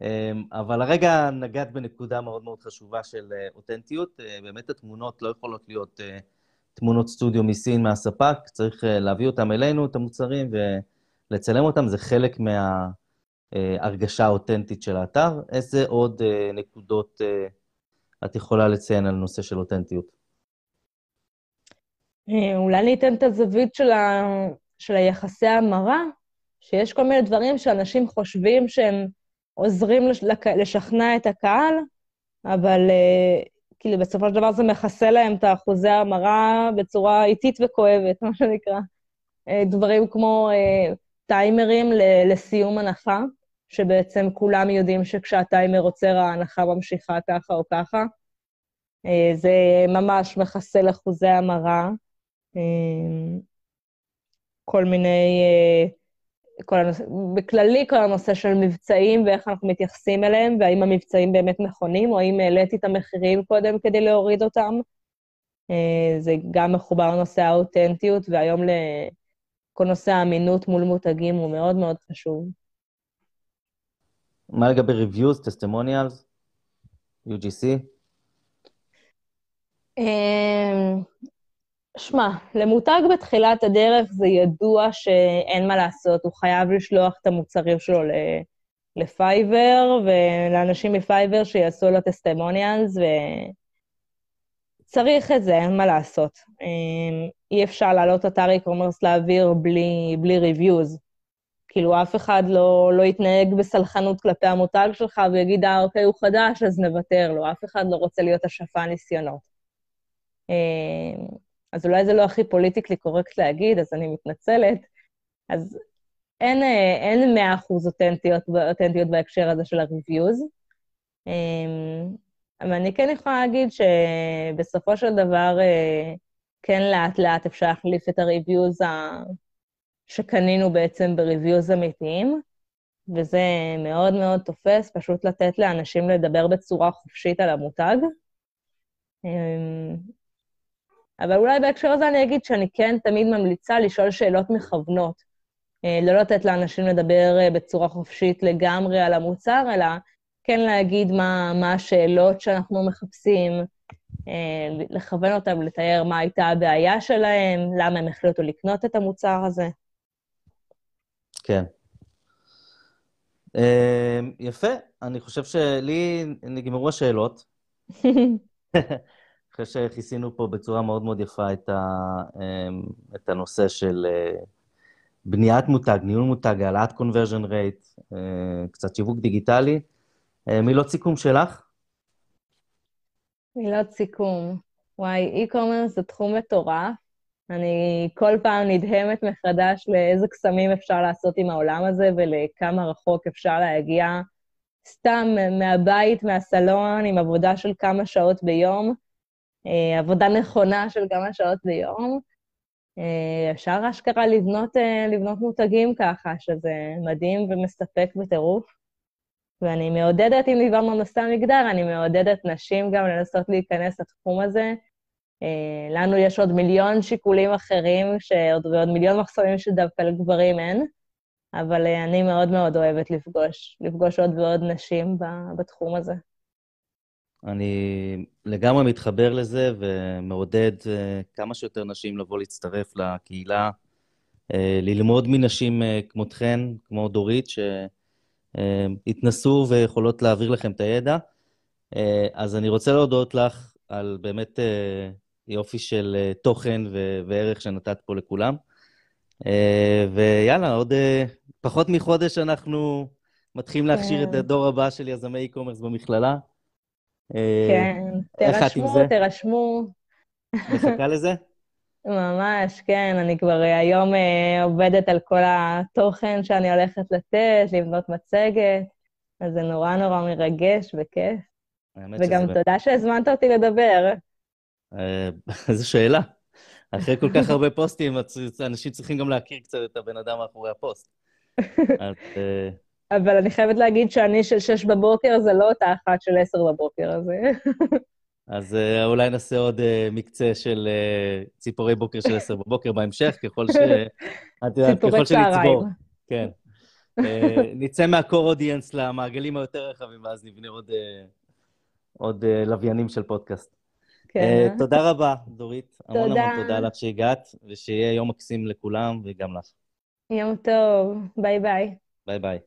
אמ, אבל הרגע נגעת בנקודה מאוד מאוד חשובה של אותנטיות. באמת התמונות לא יכולות להיות תמונות סטודיו מסין, מהספק, צריך להביא אותם אלינו, את המוצרים, ולצלם אותם, זה חלק מההרגשה האותנטית של האתר. איזה עוד נקודות את יכולה לציין על נושא של אותנטיות? אולי ניתן את הזווית של, ה... של היחסי המרה, שיש כל מיני דברים שאנשים חושבים שהם עוזרים לשכנע את הקהל, אבל uh, כאילו בסופו של דבר זה מכסה להם את האחוזי ההמרה בצורה איטית וכואבת, <laughs> מה שנקרא. Uh, דברים כמו uh, טיימרים לסיום הנחה, שבעצם כולם יודעים שכשהטיימר עוצר ההנחה ממשיכה ככה או ככה. זה ממש מחסל אחוזי המרה. כל מיני... כל הנושא, בכללי כל הנושא של מבצעים ואיך אנחנו מתייחסים אליהם, והאם המבצעים באמת נכונים, או האם העליתי את המחירים קודם כדי להוריד אותם. אה, זה גם מחובר לנושא האותנטיות, והיום לכל נושא האמינות מול מותגים הוא מאוד מאוד חשוב. מה לגבי reviews, testimonials, UGC? שמע, למותג בתחילת הדרך זה ידוע שאין מה לעשות, הוא חייב לשלוח את המוצרים שלו לפייבר, ולאנשים מפייבר שיעשו לו טסטימוניאלס, וצריך את זה, אין מה לעשות. אמ, אי אפשר לעלות אתר e-commerce לאוויר בלי, בלי reviews. כאילו, אף אחד לא, לא יתנהג בסלחנות כלפי המותג שלך ויגיד, אה, אוקיי, הוא חדש, אז נוותר לו. אף אחד לא רוצה להיות השפן ניסיונות. אמ, אז אולי זה לא הכי politically correct להגיד, אז אני מתנצלת. אז אין, אה, אין 100% אותנטיות, אותנטיות בהקשר הזה של ה-reviews. אמ, אבל אני כן יכולה להגיד שבסופו של דבר, אה, כן לאט-לאט אפשר להחליף את ה-reviews שקנינו בעצם ב-reviews אמיתיים, וזה מאוד מאוד תופס, פשוט לתת לאנשים לדבר בצורה חופשית על המותג. אבל אולי בהקשר הזה אני אגיד שאני כן תמיד ממליצה לשאול שאלות מכוונות. אה, לא לתת לאנשים לדבר אה, בצורה חופשית לגמרי על המוצר, אלא כן להגיד מה, מה השאלות שאנחנו מחפשים, אה, לכוון אותם לתאר מה הייתה הבעיה שלהם, למה הם החליטו לקנות את המוצר הזה. כן. יפה, אני חושב שלי נגמרו השאלות. <laughs> אחרי שכיסינו פה בצורה מאוד מאוד יפה את, ה, אמ, את הנושא של אה, בניית מותג, ניהול מותג, העלאת conversion rate, אה, קצת שיווק דיגיטלי. אה, מילות סיכום שלך? מילות סיכום. וואי, e-commerce זה תחום מטורף. אני כל פעם נדהמת מחדש לאיזה קסמים אפשר לעשות עם העולם הזה ולכמה רחוק אפשר להגיע סתם מהבית, מהסלון, עם עבודה של כמה שעות ביום, עבודה נכונה של כמה שעות ביום. אה, אפשר אשכרה לבנות, אה, לבנות מותגים ככה, שזה מדהים ומספק בטירוף. ואני מעודדת, אם דיברנו על נושא המגדר, אני מעודדת נשים גם לנסות להיכנס לתחום הזה. לנו יש עוד מיליון שיקולים אחרים, שעוד, ועוד מיליון מחסומים שדווקא לגברים אין. אבל אה, אני מאוד מאוד אוהבת לפגוש, לפגוש עוד ועוד נשים בתחום הזה. אני לגמרי מתחבר לזה ומעודד אה, כמה שיותר נשים לבוא להצטרף לקהילה, אה, ללמוד מנשים כמותכן, כמו דורית, שהתנסו ויכולות להעביר לכם את הידע. אז אני רוצה להודות לך על באמת יופי של תוכן וערך שנתת פה לכולם. ויאללה, עוד פחות מחודש אנחנו מתחילים להכשיר את כן. הדור הבא של יזמי e-commerce במכללה. אה, כן, תירשמו, תירשמו. מחכה לזה? <laughs> ממש, כן. אני כבר אה, היום אה, עובדת על כל התוכן שאני הולכת לתת, לבנות מצגת, אז זה נורא נורא מרגש וכיף. וגם תודה שהזמנת אותי לדבר. <laughs> איזו שאלה. אחרי כל כך הרבה פוסטים, אנשים צריכים גם להכיר קצת את הבן אדם מאחורי הפוסט. <laughs> אז... אה, אבל אני חייבת להגיד שאני של שש בבוקר, זה לא אותה אחת של עשר בבוקר, אז... אז אה, אולי נעשה עוד אה, מקצה של אה, ציפורי בוקר של עשר בבוקר בהמשך, ככל ש... את יודעת, ככל שנצבור. כן. אה, נצא מהקור אודיאנס למעגלים היותר רחבים, ואז נבנה עוד, אה, עוד אה, לוויינים של פודקאסט. כן. אה, תודה רבה, דורית. תודה. המון המון תודה לך שהגעת, ושיהיה יום מקסים לכולם וגם לך. יום טוב, ביי ביי. ביי ביי.